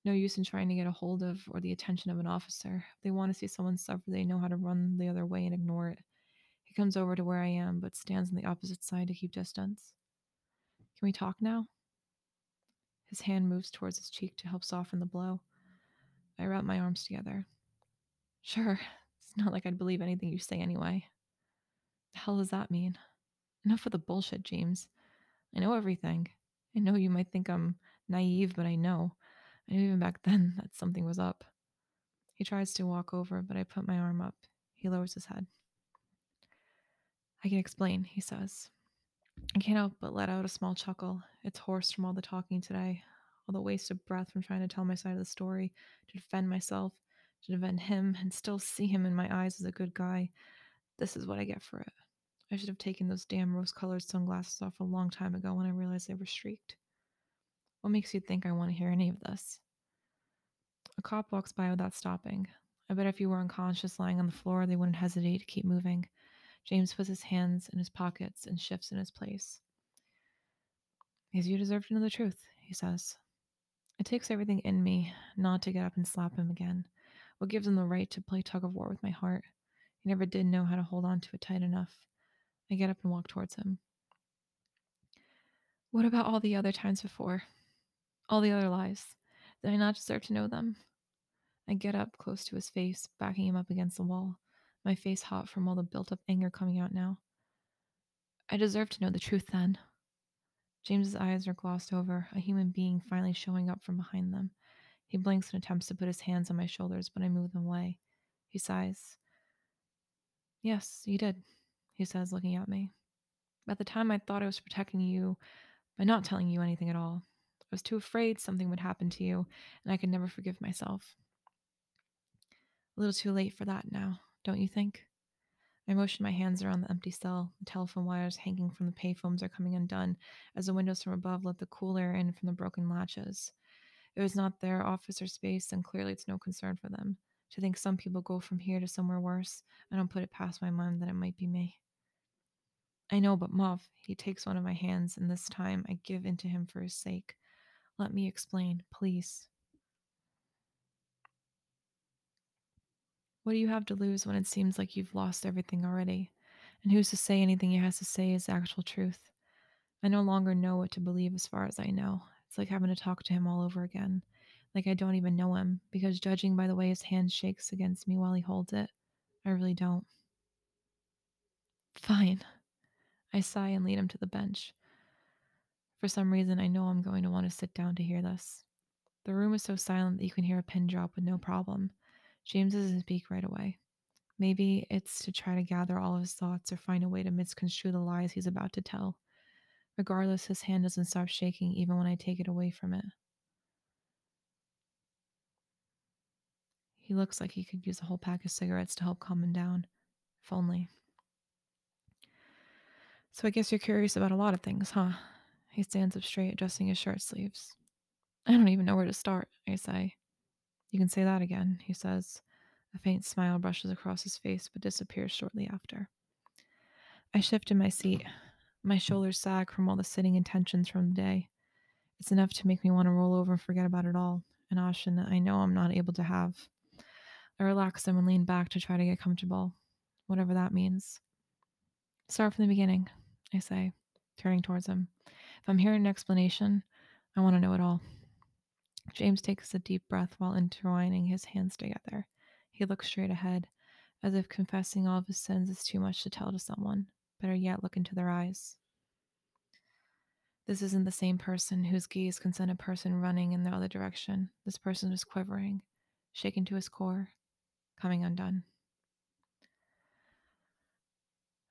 No use in trying to get a hold of or the attention of an officer. If they want to see someone suffer, they know how to run the other way and ignore it. He comes over to where I am, but stands on the opposite side to keep distance. Can we talk now? His hand moves towards his cheek to help soften the blow. I wrap my arms together. Sure, it's not like I'd believe anything you say anyway. The hell does that mean? Enough of the bullshit, James. I know everything. I know you might think I'm naive, but I know. Even back then that something was up. He tries to walk over, but I put my arm up. He lowers his head. I can explain, he says. I can't help but let out a small chuckle. It's hoarse from all the talking today, all the waste of breath from trying to tell my side of the story, to defend myself, to defend him, and still see him in my eyes as a good guy. This is what I get for it. I should have taken those damn rose colored sunglasses off a long time ago when I realized they were streaked. What makes you think I want to hear any of this? A cop walks by without stopping. I bet if you were unconscious lying on the floor, they wouldn't hesitate to keep moving. James puts his hands in his pockets and shifts in his place. Because you deserve to know the truth, he says. It takes everything in me not to get up and slap him again. What gives him the right to play tug of war with my heart? He never did know how to hold on to it tight enough. I get up and walk towards him. What about all the other times before? All the other lies? Did I not deserve to know them? I get up close to his face, backing him up against the wall, my face hot from all the built up anger coming out now. I deserve to know the truth then. James's eyes are glossed over, a human being finally showing up from behind them. He blinks and attempts to put his hands on my shoulders, but I move them away. He sighs. Yes, you did, he says, looking at me. At the time, I thought I was protecting you by not telling you anything at all. I was too afraid something would happen to you, and I could never forgive myself. A little too late for that now, don't you think? I motion my hands around the empty cell. The telephone wires hanging from the payphones are coming undone as the windows from above let the cool air in from the broken latches. It was not their office or space, and clearly it's no concern for them. To think some people go from here to somewhere worse, I don't put it past my mind that it might be me. I know, but Mauve, he takes one of my hands, and this time I give in to him for his sake. Let me explain, please. What do you have to lose when it seems like you've lost everything already? And who's to say anything he has to say is actual truth? I no longer know what to believe as far as I know. It's like having to talk to him all over again. Like I don't even know him, because judging by the way his hand shakes against me while he holds it, I really don't. Fine. I sigh and lead him to the bench. For some reason, I know I'm going to want to sit down to hear this. The room is so silent that you can hear a pin drop with no problem. James doesn't speak right away. Maybe it's to try to gather all of his thoughts or find a way to misconstrue the lies he's about to tell. Regardless, his hand doesn't stop shaking even when I take it away from it. He looks like he could use a whole pack of cigarettes to help calm him down. If only. So I guess you're curious about a lot of things, huh? He stands up straight, adjusting his shirt sleeves. I don't even know where to start, I say. You can say that again, he says. A faint smile brushes across his face but disappears shortly after. I shift in my seat. My shoulders sag from all the sitting and tensions from the day. It's enough to make me want to roll over and forget about it all, an option that I know I'm not able to have. I relax them and lean back to try to get comfortable, whatever that means. Start from the beginning, I say, turning towards him. If I'm hearing an explanation, I want to know it all. James takes a deep breath while intertwining his hands together. He looks straight ahead, as if confessing all of his sins is too much to tell to someone. Better yet, look into their eyes. This isn't the same person whose gaze can send a person running in the other direction. This person is quivering, shaken to his core, coming undone.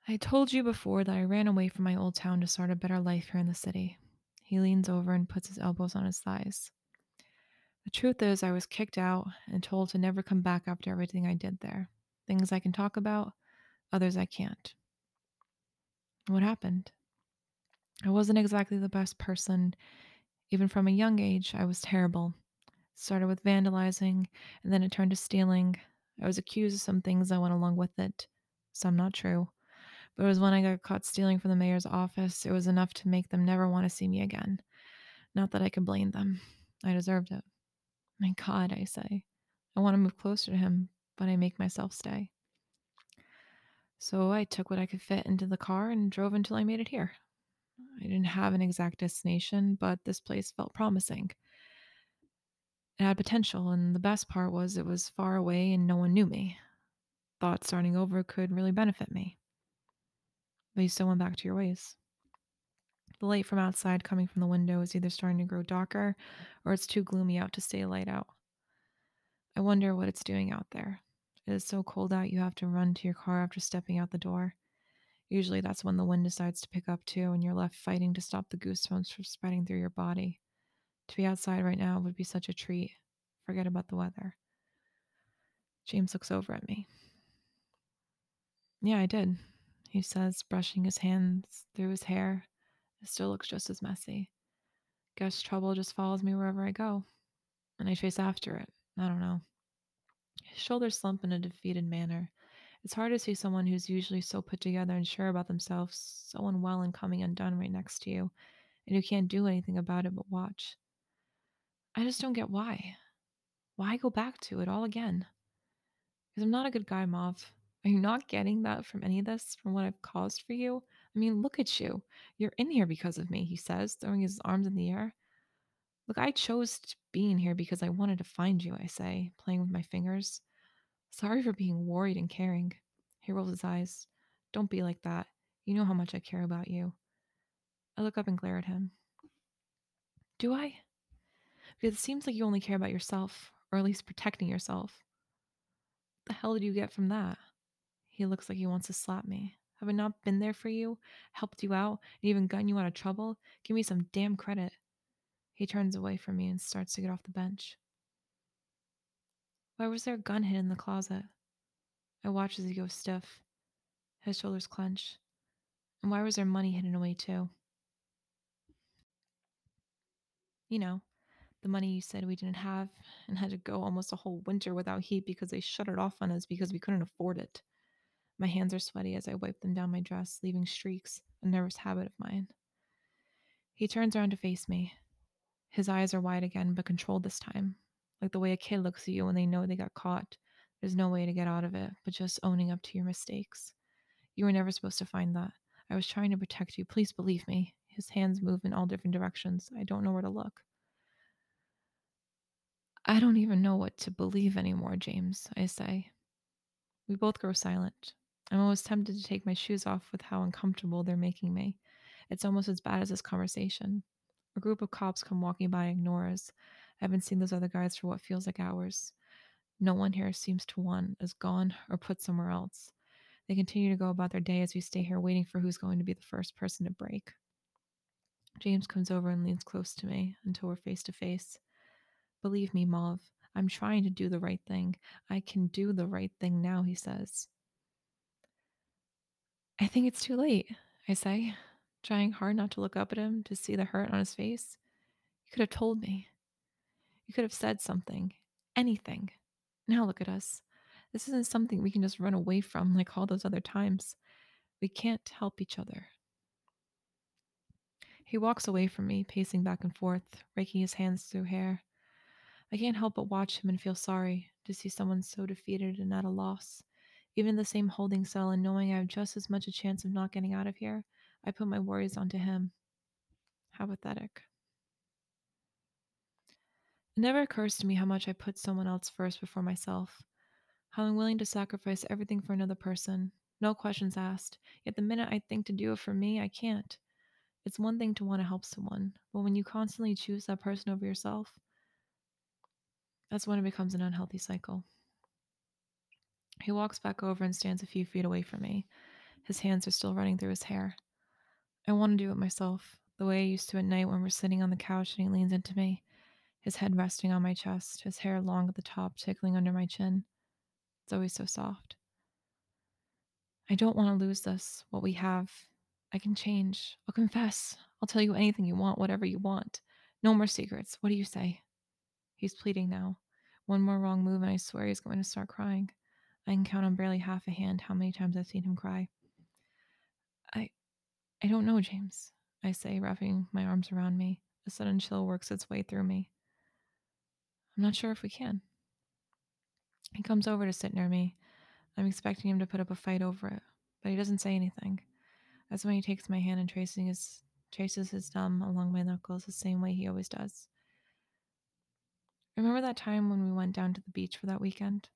I told you before that I ran away from my old town to start a better life here in the city. He leans over and puts his elbows on his thighs. The truth is, I was kicked out and told to never come back after everything I did there. Things I can talk about, others I can't. What happened? I wasn't exactly the best person. Even from a young age, I was terrible. It started with vandalizing, and then it turned to stealing. I was accused of some things that went along with it, some not true. It was when I got caught stealing from the mayor's office, it was enough to make them never want to see me again. Not that I could blame them. I deserved it. My God, I say. I want to move closer to him, but I make myself stay. So I took what I could fit into the car and drove until I made it here. I didn't have an exact destination, but this place felt promising. It had potential, and the best part was it was far away and no one knew me. Thought starting over could really benefit me. But you still went back to your ways. The light from outside coming from the window is either starting to grow darker or it's too gloomy out to stay light out. I wonder what it's doing out there. It is so cold out you have to run to your car after stepping out the door. Usually that's when the wind decides to pick up too, and you're left fighting to stop the goosebumps from spreading through your body. To be outside right now would be such a treat. Forget about the weather. James looks over at me. Yeah, I did, he says, brushing his hands through his hair. It still looks just as messy. Guess trouble just follows me wherever I go, and I chase after it. I don't know. His shoulders slump in a defeated manner. It's hard to see someone who's usually so put together and sure about themselves, so unwell and coming undone right next to you, and who can't do anything about it but watch. I just don't get why. Why go back to it all again? Because I'm not a good guy, Mauve. Are you not getting that from any of this, from what I've caused for you? I mean, look at you. You're in here because of me, he says, throwing his arms in the air. Look, I chose to be in here because I wanted to find you, I say, playing with my fingers. Sorry for being worried and caring. He rolls his eyes. Don't be like that. You know how much I care about you. I look up and glare at him. Do I? Because it seems like you only care about yourself, or at least protecting yourself. What the hell did you get from that? He looks like he wants to slap me. Have I not been there for you, helped you out, and even gotten you out of trouble? Give me some damn credit. He turns away from me and starts to get off the bench. Why was there a gun hidden in the closet? I watch as he goes stiff. His shoulders clench. And why was there money hidden away too? You know, the money you said we didn't have and had to go almost a whole winter without heat because they shut it off on us because we couldn't afford it. My hands are sweaty as I wipe them down my dress, leaving streaks, a nervous habit of mine. He turns around to face me. His eyes are wide again, but controlled this time, like the way a kid looks at you when they know they got caught. There's no way to get out of it, but just owning up to your mistakes. You were never supposed to find that. I was trying to protect you. Please believe me. His hands move in all different directions. I don't know where to look. I don't even know what to believe anymore, James, I say. We both grow silent. I'm almost tempted to take my shoes off with how uncomfortable they're making me. It's almost as bad as this conversation. A group of cops come walking by and ignore us. I haven't seen those other guys for what feels like hours. No one here seems to want is gone or put somewhere else. They continue to go about their day as we stay here waiting for who's going to be the first person to break. James comes over and leans close to me until we're face to face. Believe me, Mauve, I'm trying to do the right thing. I can do the right thing now, he says. I think it's too late, I say, trying hard not to look up at him to see the hurt on his face. You could have told me. You could have said something. Anything. Now look at us. This isn't something we can just run away from like all those other times. We can't help each other. He walks away from me, pacing back and forth, raking his hands through hair. I can't help but watch him and feel sorry to see someone so defeated and at a loss. Even the same holding cell and knowing I have just as much a chance of not getting out of here, I put my worries onto him. How pathetic. It never occurs to me how much I put someone else first before myself, how I'm willing to sacrifice everything for another person, no questions asked. Yet the minute I think to do it for me, I can't. It's one thing to want to help someone, but when you constantly choose that person over yourself, that's when it becomes an unhealthy cycle. He walks back over and stands a few feet away from me. His hands are still running through his hair. I want to do it myself, the way I used to at night when we're sitting on the couch and he leans into me, his head resting on my chest, his hair long at the top, tickling under my chin. It's always so soft. I don't want to lose this, what we have. I can change. I'll confess. I'll tell you anything you want, whatever you want. No more secrets. What do you say? He's pleading now. One more wrong move, and I swear he's going to start crying. I can count on barely half a hand how many times I've seen him cry. I I don't know, James, I say, wrapping my arms around me. A sudden chill works its way through me. I'm not sure if we can. He comes over to sit near me. I'm expecting him to put up a fight over it, but he doesn't say anything. That's when he takes my hand and tracing his traces his thumb along my knuckles the same way he always does. Remember that time when we went down to the beach for that weekend?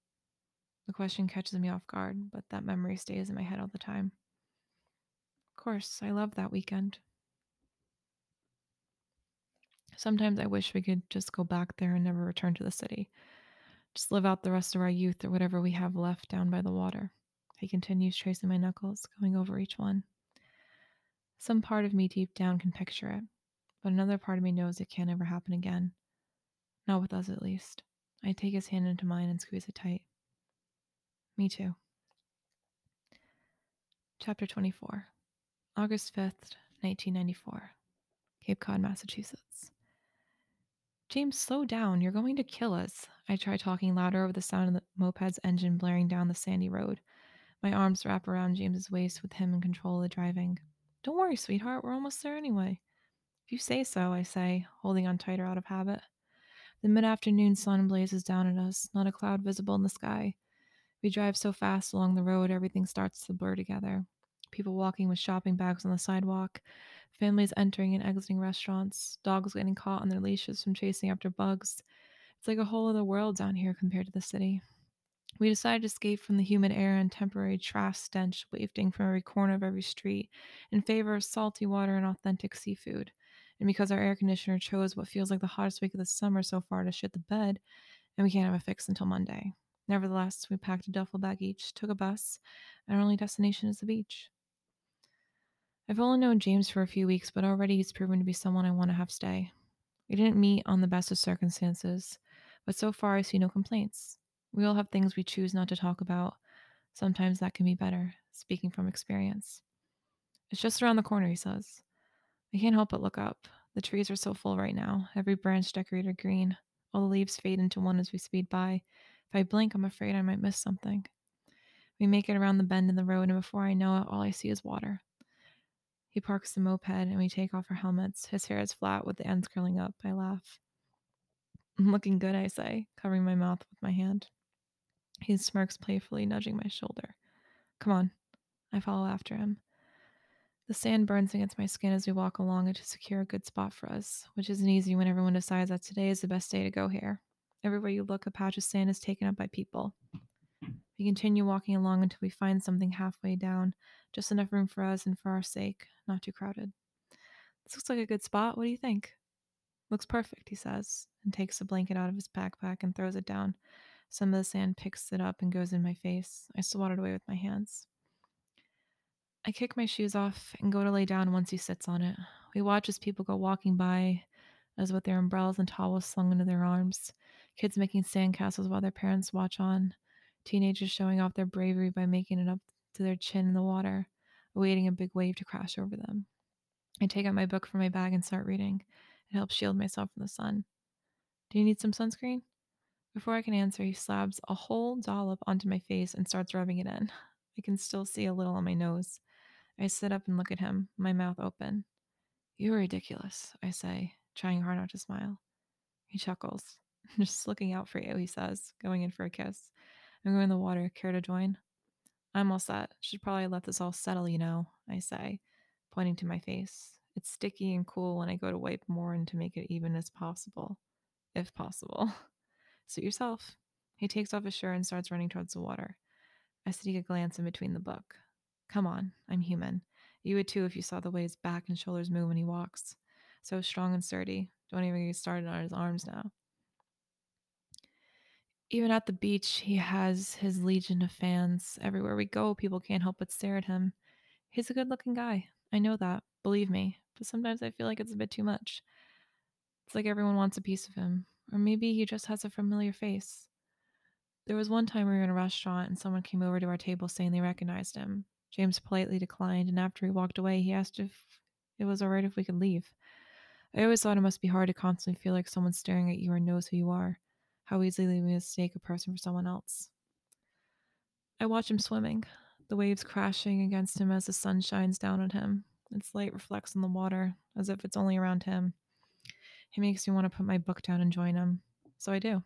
The question catches me off guard, but that memory stays in my head all the time. Of course, I love that weekend. Sometimes I wish we could just go back there and never return to the city. Just live out the rest of our youth or whatever we have left down by the water. He continues tracing my knuckles, going over each one. Some part of me deep down can picture it, but another part of me knows it can't ever happen again. Not with us, at least. I take his hand into mine and squeeze it tight. Me too. Chapter 24 August 5th, 1994. Cape Cod, Massachusetts. James, slow down. You're going to kill us. I try talking louder over the sound of the moped's engine blaring down the sandy road. My arms wrap around James's waist with him in control of the driving. Don't worry, sweetheart. We're almost there anyway. If you say so, I say, holding on tighter out of habit. The mid afternoon sun blazes down at us, not a cloud visible in the sky. We drive so fast along the road, everything starts to blur together. People walking with shopping bags on the sidewalk, families entering and exiting restaurants, dogs getting caught on their leashes from chasing after bugs. It's like a whole other world down here compared to the city. We decided to escape from the humid air and temporary trash stench wafting from every corner of every street in favor of salty water and authentic seafood. And because our air conditioner chose what feels like the hottest week of the summer so far to shit the bed, and we can't have a fix until Monday. Nevertheless, we packed a duffel bag each, took a bus, and our only destination is the beach. I've only known James for a few weeks, but already he's proven to be someone I want to have stay. We didn't meet on the best of circumstances, but so far I see no complaints. We all have things we choose not to talk about. Sometimes that can be better, speaking from experience. It's just around the corner, he says. I can't help but look up. The trees are so full right now, every branch decorated green. All the leaves fade into one as we speed by. If I blink, I'm afraid I might miss something. We make it around the bend in the road, and before I know it, all I see is water. He parks the moped, and we take off our helmets. His hair is flat with the ends curling up. I laugh. I'm looking good, I say, covering my mouth with my hand. He smirks playfully, nudging my shoulder. Come on. I follow after him. The sand burns against my skin as we walk along it to secure a good spot for us, which isn't easy when everyone decides that today is the best day to go here. Everywhere you look, a patch of sand is taken up by people. We continue walking along until we find something halfway down, just enough room for us and for our sake, not too crowded. This looks like a good spot. What do you think? Looks perfect, he says, and takes a blanket out of his backpack and throws it down. Some of the sand picks it up and goes in my face. I swat it away with my hands. I kick my shoes off and go to lay down once he sits on it. We watch as people go walking by, as with their umbrellas and towels slung into their arms, kids making sandcastles while their parents watch on, teenagers showing off their bravery by making it up to their chin in the water, awaiting a big wave to crash over them. I take out my book from my bag and start reading. It helps shield myself from the sun. Do you need some sunscreen? Before I can answer, he slabs a whole dollop onto my face and starts rubbing it in. I can still see a little on my nose. I sit up and look at him, my mouth open. You're ridiculous, I say, trying hard not to smile. He chuckles. Just looking out for you, he says, going in for a kiss. I'm going in the water. Care to join? I'm all set. Should probably let this all settle, you know, I say, pointing to my face. It's sticky and cool when I go to wipe more and to make it even as possible, if possible. Suit yourself. He takes off his shirt and starts running towards the water. I sneak a glance in between the book. Come on, I'm human. You would too if you saw the way his back and shoulders move when he walks. So strong and sturdy. Don't even get started on his arms now. Even at the beach, he has his legion of fans. Everywhere we go, people can't help but stare at him. He's a good looking guy. I know that, believe me. But sometimes I feel like it's a bit too much. It's like everyone wants a piece of him. Or maybe he just has a familiar face. There was one time we were in a restaurant and someone came over to our table saying they recognized him. James politely declined, and after he walked away, he asked if it was all right if we could leave. I always thought it must be hard to constantly feel like someone's staring at you or knows who you are how easily we mistake a person for someone else. I watch him swimming, the waves crashing against him as the sun shines down on him. Its light reflects on the water as if it's only around him. He makes me want to put my book down and join him, so I do.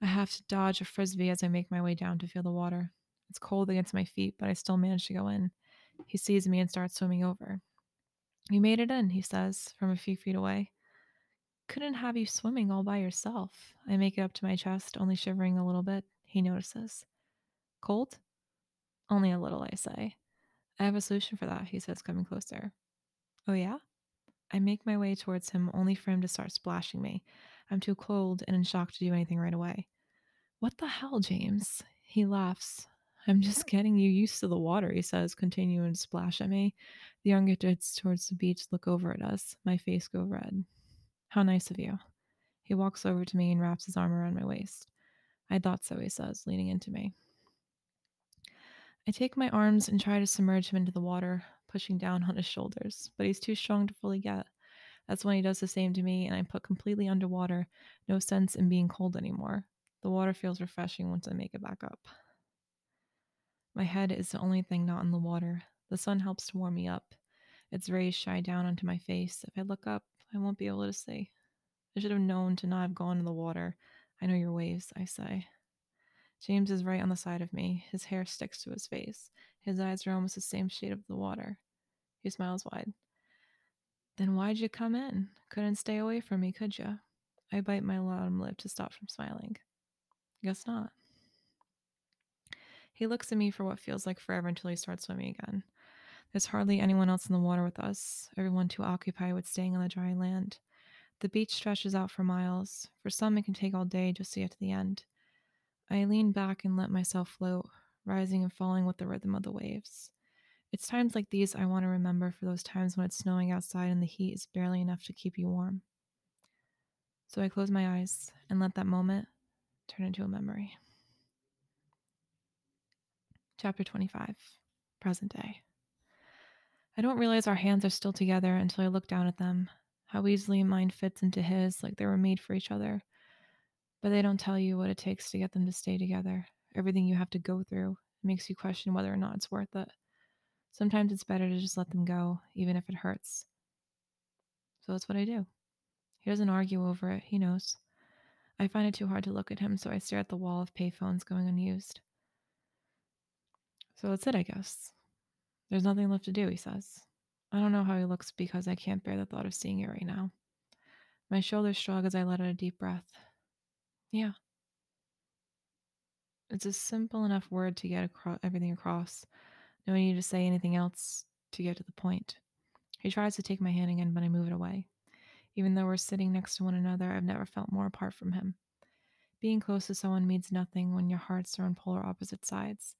I have to dodge a frisbee as I make my way down to feel the water. It's cold against my feet, but I still manage to go in. He sees me and starts swimming over. You made it in, he says, from a few feet away couldn't have you swimming all by yourself. I make it up to my chest, only shivering a little bit. He notices. Cold? Only a little, I say. I have a solution for that, he says, coming closer. Oh, yeah? I make my way towards him, only for him to start splashing me. I'm too cold and in shock to do anything right away. What the hell, James? He laughs. I'm just getting you used to the water, he says, continuing to splash at me. The younger kids towards the beach look over at us. My face go red. How nice of you. He walks over to me and wraps his arm around my waist. I thought so, he says, leaning into me. I take my arms and try to submerge him into the water, pushing down on his shoulders, but he's too strong to fully get. That's when he does the same to me, and I'm put completely underwater, no sense in being cold anymore. The water feels refreshing once I make it back up. My head is the only thing not in the water. The sun helps to warm me up. Its rays shine down onto my face. If I look up, I won't be able to see. I should have known to not have gone in the water. I know your ways, I say. James is right on the side of me. His hair sticks to his face. His eyes are almost the same shade of the water. He smiles wide. Then why'd you come in? Couldn't stay away from me, could you? I bite my bottom lip to stop from smiling. Guess not. He looks at me for what feels like forever until he starts swimming again. There's hardly anyone else in the water with us, everyone too occupied with staying on the dry land. The beach stretches out for miles. For some, it can take all day just to get to the end. I lean back and let myself float, rising and falling with the rhythm of the waves. It's times like these I want to remember for those times when it's snowing outside and the heat is barely enough to keep you warm. So I close my eyes and let that moment turn into a memory. Chapter 25 Present Day. I don't realize our hands are still together until I look down at them, how easily mine fits into his like they were made for each other. But they don't tell you what it takes to get them to stay together, everything you have to go through, makes you question whether or not it's worth it. Sometimes it's better to just let them go, even if it hurts. So that's what I do. He doesn't argue over it, he knows. I find it too hard to look at him, so I stare at the wall of payphones going unused. So that's it, I guess. There's nothing left to do, he says. I don't know how he looks because I can't bear the thought of seeing it right now. My shoulders shrug as I let out a deep breath. Yeah. It's a simple enough word to get across everything across. No need to say anything else to get to the point. He tries to take my hand again, but I move it away. Even though we're sitting next to one another, I've never felt more apart from him. Being close to someone means nothing when your hearts are on polar opposite sides.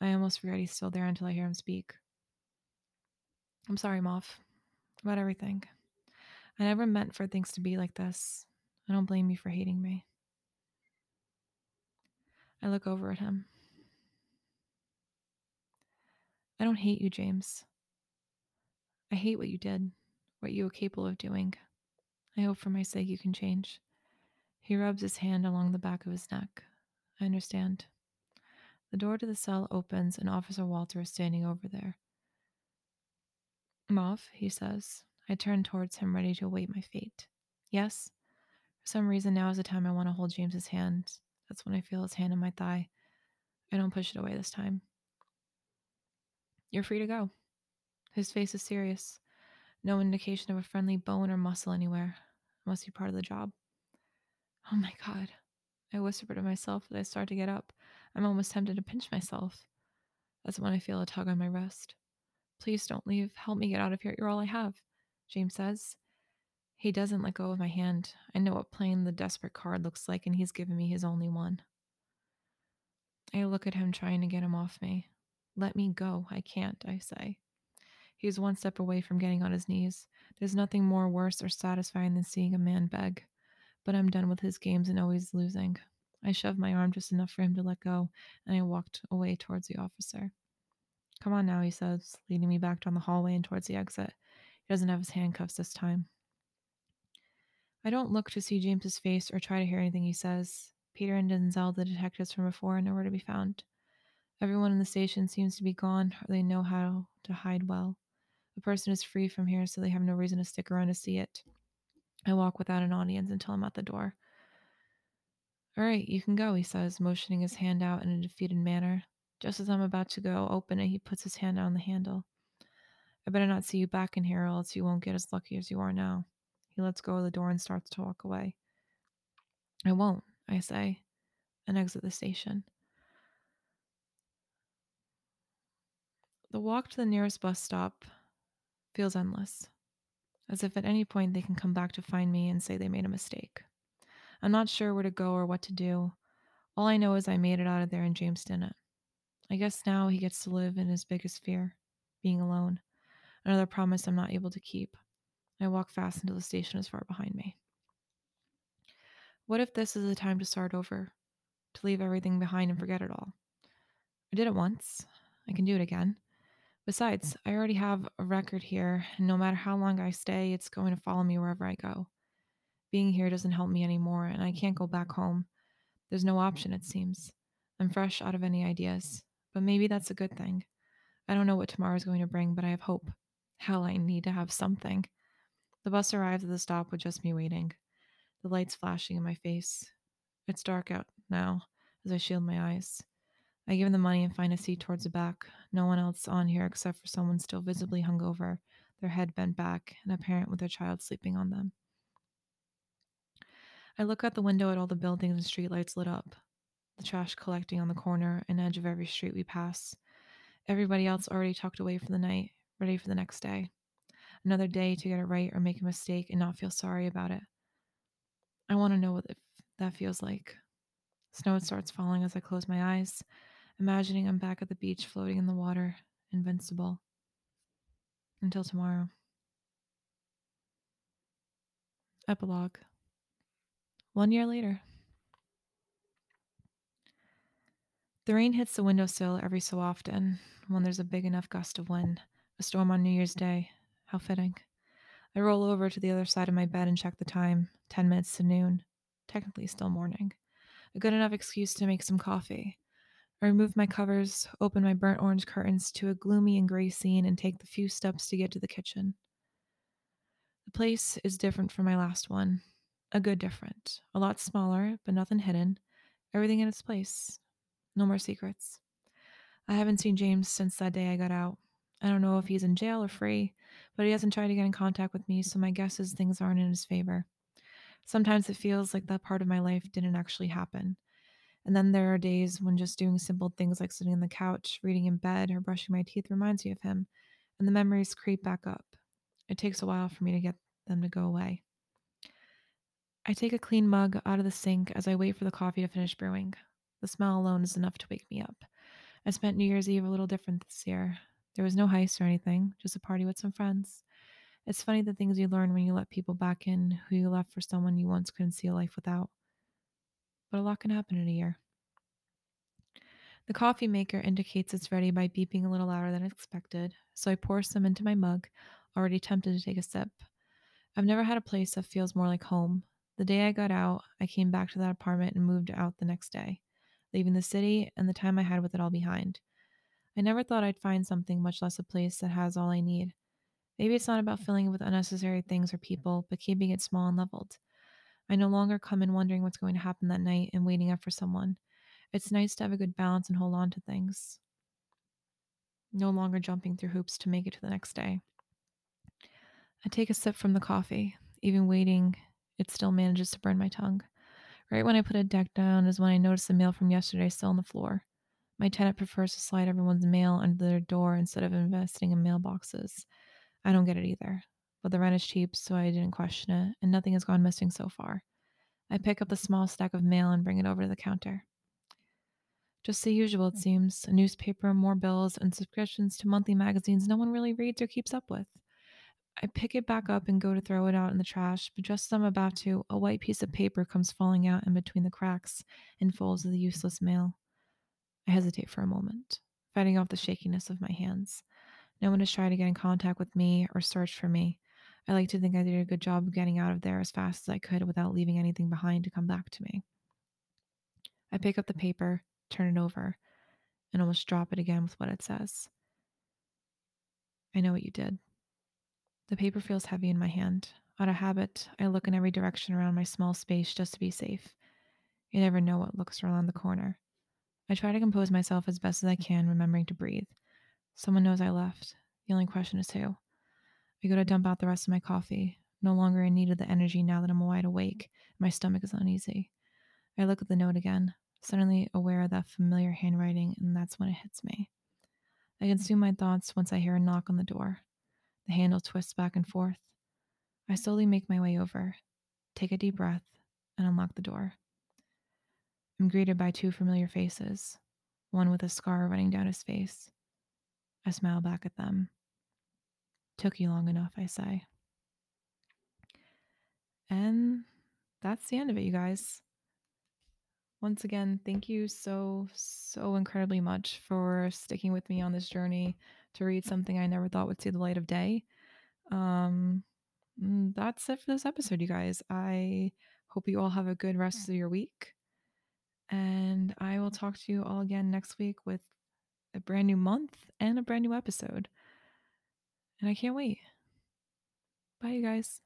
I almost forget he's still there until I hear him speak. I'm sorry, Mauve, about everything. I never meant for things to be like this. I don't blame you for hating me. I look over at him. I don't hate you, James. I hate what you did, what you were capable of doing. I hope for my sake you can change. He rubs his hand along the back of his neck. I understand. The door to the cell opens and Officer Walter is standing over there. Mauve, he says. I turn towards him, ready to await my fate. Yes? For some reason, now is the time I want to hold James's hand. That's when I feel his hand on my thigh. I don't push it away this time. You're free to go. His face is serious. No indication of a friendly bone or muscle anywhere. Must be part of the job. Oh my god. I whisper to myself as I start to get up. I'm almost tempted to pinch myself. That's when I feel a tug on my wrist. Please don't leave. Help me get out of here. You're all I have, James says. He doesn't let go of my hand. I know what playing the desperate card looks like, and he's given me his only one. I look at him, trying to get him off me. Let me go. I can't, I say. He's one step away from getting on his knees. There's nothing more worse or satisfying than seeing a man beg. But I'm done with his games and always losing. I shoved my arm just enough for him to let go, and I walked away towards the officer. Come on now, he says, leading me back down the hallway and towards the exit. He doesn't have his handcuffs this time. I don't look to see James's face or try to hear anything he says. Peter and Denzel, the detectives from before, are nowhere to be found. Everyone in the station seems to be gone, or they know how to hide well. The person is free from here, so they have no reason to stick around to see it. I walk without an audience until I'm at the door. All right, you can go, he says, motioning his hand out in a defeated manner. Just as I'm about to go open it, he puts his hand on the handle. I better not see you back in here, or else you won't get as lucky as you are now. He lets go of the door and starts to walk away. I won't, I say, and exit the station. The walk to the nearest bus stop feels endless, as if at any point they can come back to find me and say they made a mistake. I'm not sure where to go or what to do. All I know is I made it out of there and James didn't. I guess now he gets to live in his biggest fear being alone. Another promise I'm not able to keep. I walk fast until the station is far behind me. What if this is the time to start over? To leave everything behind and forget it all? I did it once. I can do it again. Besides, I already have a record here, and no matter how long I stay, it's going to follow me wherever I go. Being here doesn't help me anymore, and I can't go back home. There's no option, it seems. I'm fresh out of any ideas, but maybe that's a good thing. I don't know what tomorrow is going to bring, but I have hope. Hell, I need to have something. The bus arrives at the stop with just me waiting, the lights flashing in my face. It's dark out now as I shield my eyes. I give him the money and find a seat towards the back. No one else on here except for someone still visibly hungover, their head bent back, and a parent with their child sleeping on them. I look out the window at all the buildings and streetlights lit up, the trash collecting on the corner and edge of every street we pass. Everybody else already tucked away for the night, ready for the next day. Another day to get it right or make a mistake and not feel sorry about it. I want to know what that feels like. Snow starts falling as I close my eyes, imagining I'm back at the beach floating in the water, invincible. Until tomorrow. Epilogue. One year later. The rain hits the windowsill every so often when there's a big enough gust of wind. A storm on New Year's Day. How fitting. I roll over to the other side of my bed and check the time 10 minutes to noon. Technically, still morning. A good enough excuse to make some coffee. I remove my covers, open my burnt orange curtains to a gloomy and gray scene, and take the few steps to get to the kitchen. The place is different from my last one. A good different. A lot smaller, but nothing hidden. Everything in its place. No more secrets. I haven't seen James since that day I got out. I don't know if he's in jail or free, but he hasn't tried to get in contact with me, so my guess is things aren't in his favor. Sometimes it feels like that part of my life didn't actually happen. And then there are days when just doing simple things like sitting on the couch, reading in bed, or brushing my teeth reminds me of him, and the memories creep back up. It takes a while for me to get them to go away. I take a clean mug out of the sink as I wait for the coffee to finish brewing. The smell alone is enough to wake me up. I spent New Year's Eve a little different this year. There was no heist or anything, just a party with some friends. It's funny the things you learn when you let people back in who you left for someone you once couldn't see a life without. But a lot can happen in a year. The coffee maker indicates it's ready by beeping a little louder than expected, so I pour some into my mug, already tempted to take a sip. I've never had a place that feels more like home. The day I got out, I came back to that apartment and moved out the next day, leaving the city and the time I had with it all behind. I never thought I'd find something, much less a place that has all I need. Maybe it's not about mm-hmm. filling it with unnecessary things or people, but keeping it small and leveled. I no longer come in wondering what's going to happen that night and waiting up for someone. It's nice to have a good balance and hold on to things. No longer jumping through hoops to make it to the next day. I take a sip from the coffee. Even waiting, it still manages to burn my tongue. Right when I put it deck down is when I notice the mail from yesterday still on the floor. My tenant prefers to slide everyone's mail under their door instead of investing in mailboxes. I don't get it either. But the rent is cheap, so I didn't question it, and nothing has gone missing so far. I pick up the small stack of mail and bring it over to the counter. Just the usual, it hmm. seems a newspaper, more bills, and subscriptions to monthly magazines no one really reads or keeps up with. I pick it back up and go to throw it out in the trash, but just as I'm about to, a white piece of paper comes falling out in between the cracks and folds of the useless mail. I hesitate for a moment, fighting off the shakiness of my hands. No one has tried to get in contact with me or search for me. I like to think I did a good job of getting out of there as fast as I could without leaving anything behind to come back to me. I pick up the paper, turn it over, and almost drop it again with what it says. I know what you did. The paper feels heavy in my hand. Out of habit, I look in every direction around my small space just to be safe. You never know what looks around the corner. I try to compose myself as best as I can, remembering to breathe. Someone knows I left. The only question is who. I go to dump out the rest of my coffee, no longer in need of the energy now that I'm wide awake. My stomach is uneasy. I look at the note again, suddenly aware of that familiar handwriting, and that's when it hits me. I consume my thoughts once I hear a knock on the door. The handle twists back and forth. I slowly make my way over, take a deep breath, and unlock the door. I'm greeted by two familiar faces, one with a scar running down his face. I smile back at them. Took you long enough, I say. And that's the end of it, you guys. Once again, thank you so, so incredibly much for sticking with me on this journey to read something I never thought would see the light of day. Um, mm, that's it for this episode, you guys. I hope you all have a good rest of your week. And I will talk to you all again next week with a brand new month and a brand new episode. And I can't wait. Bye, you guys.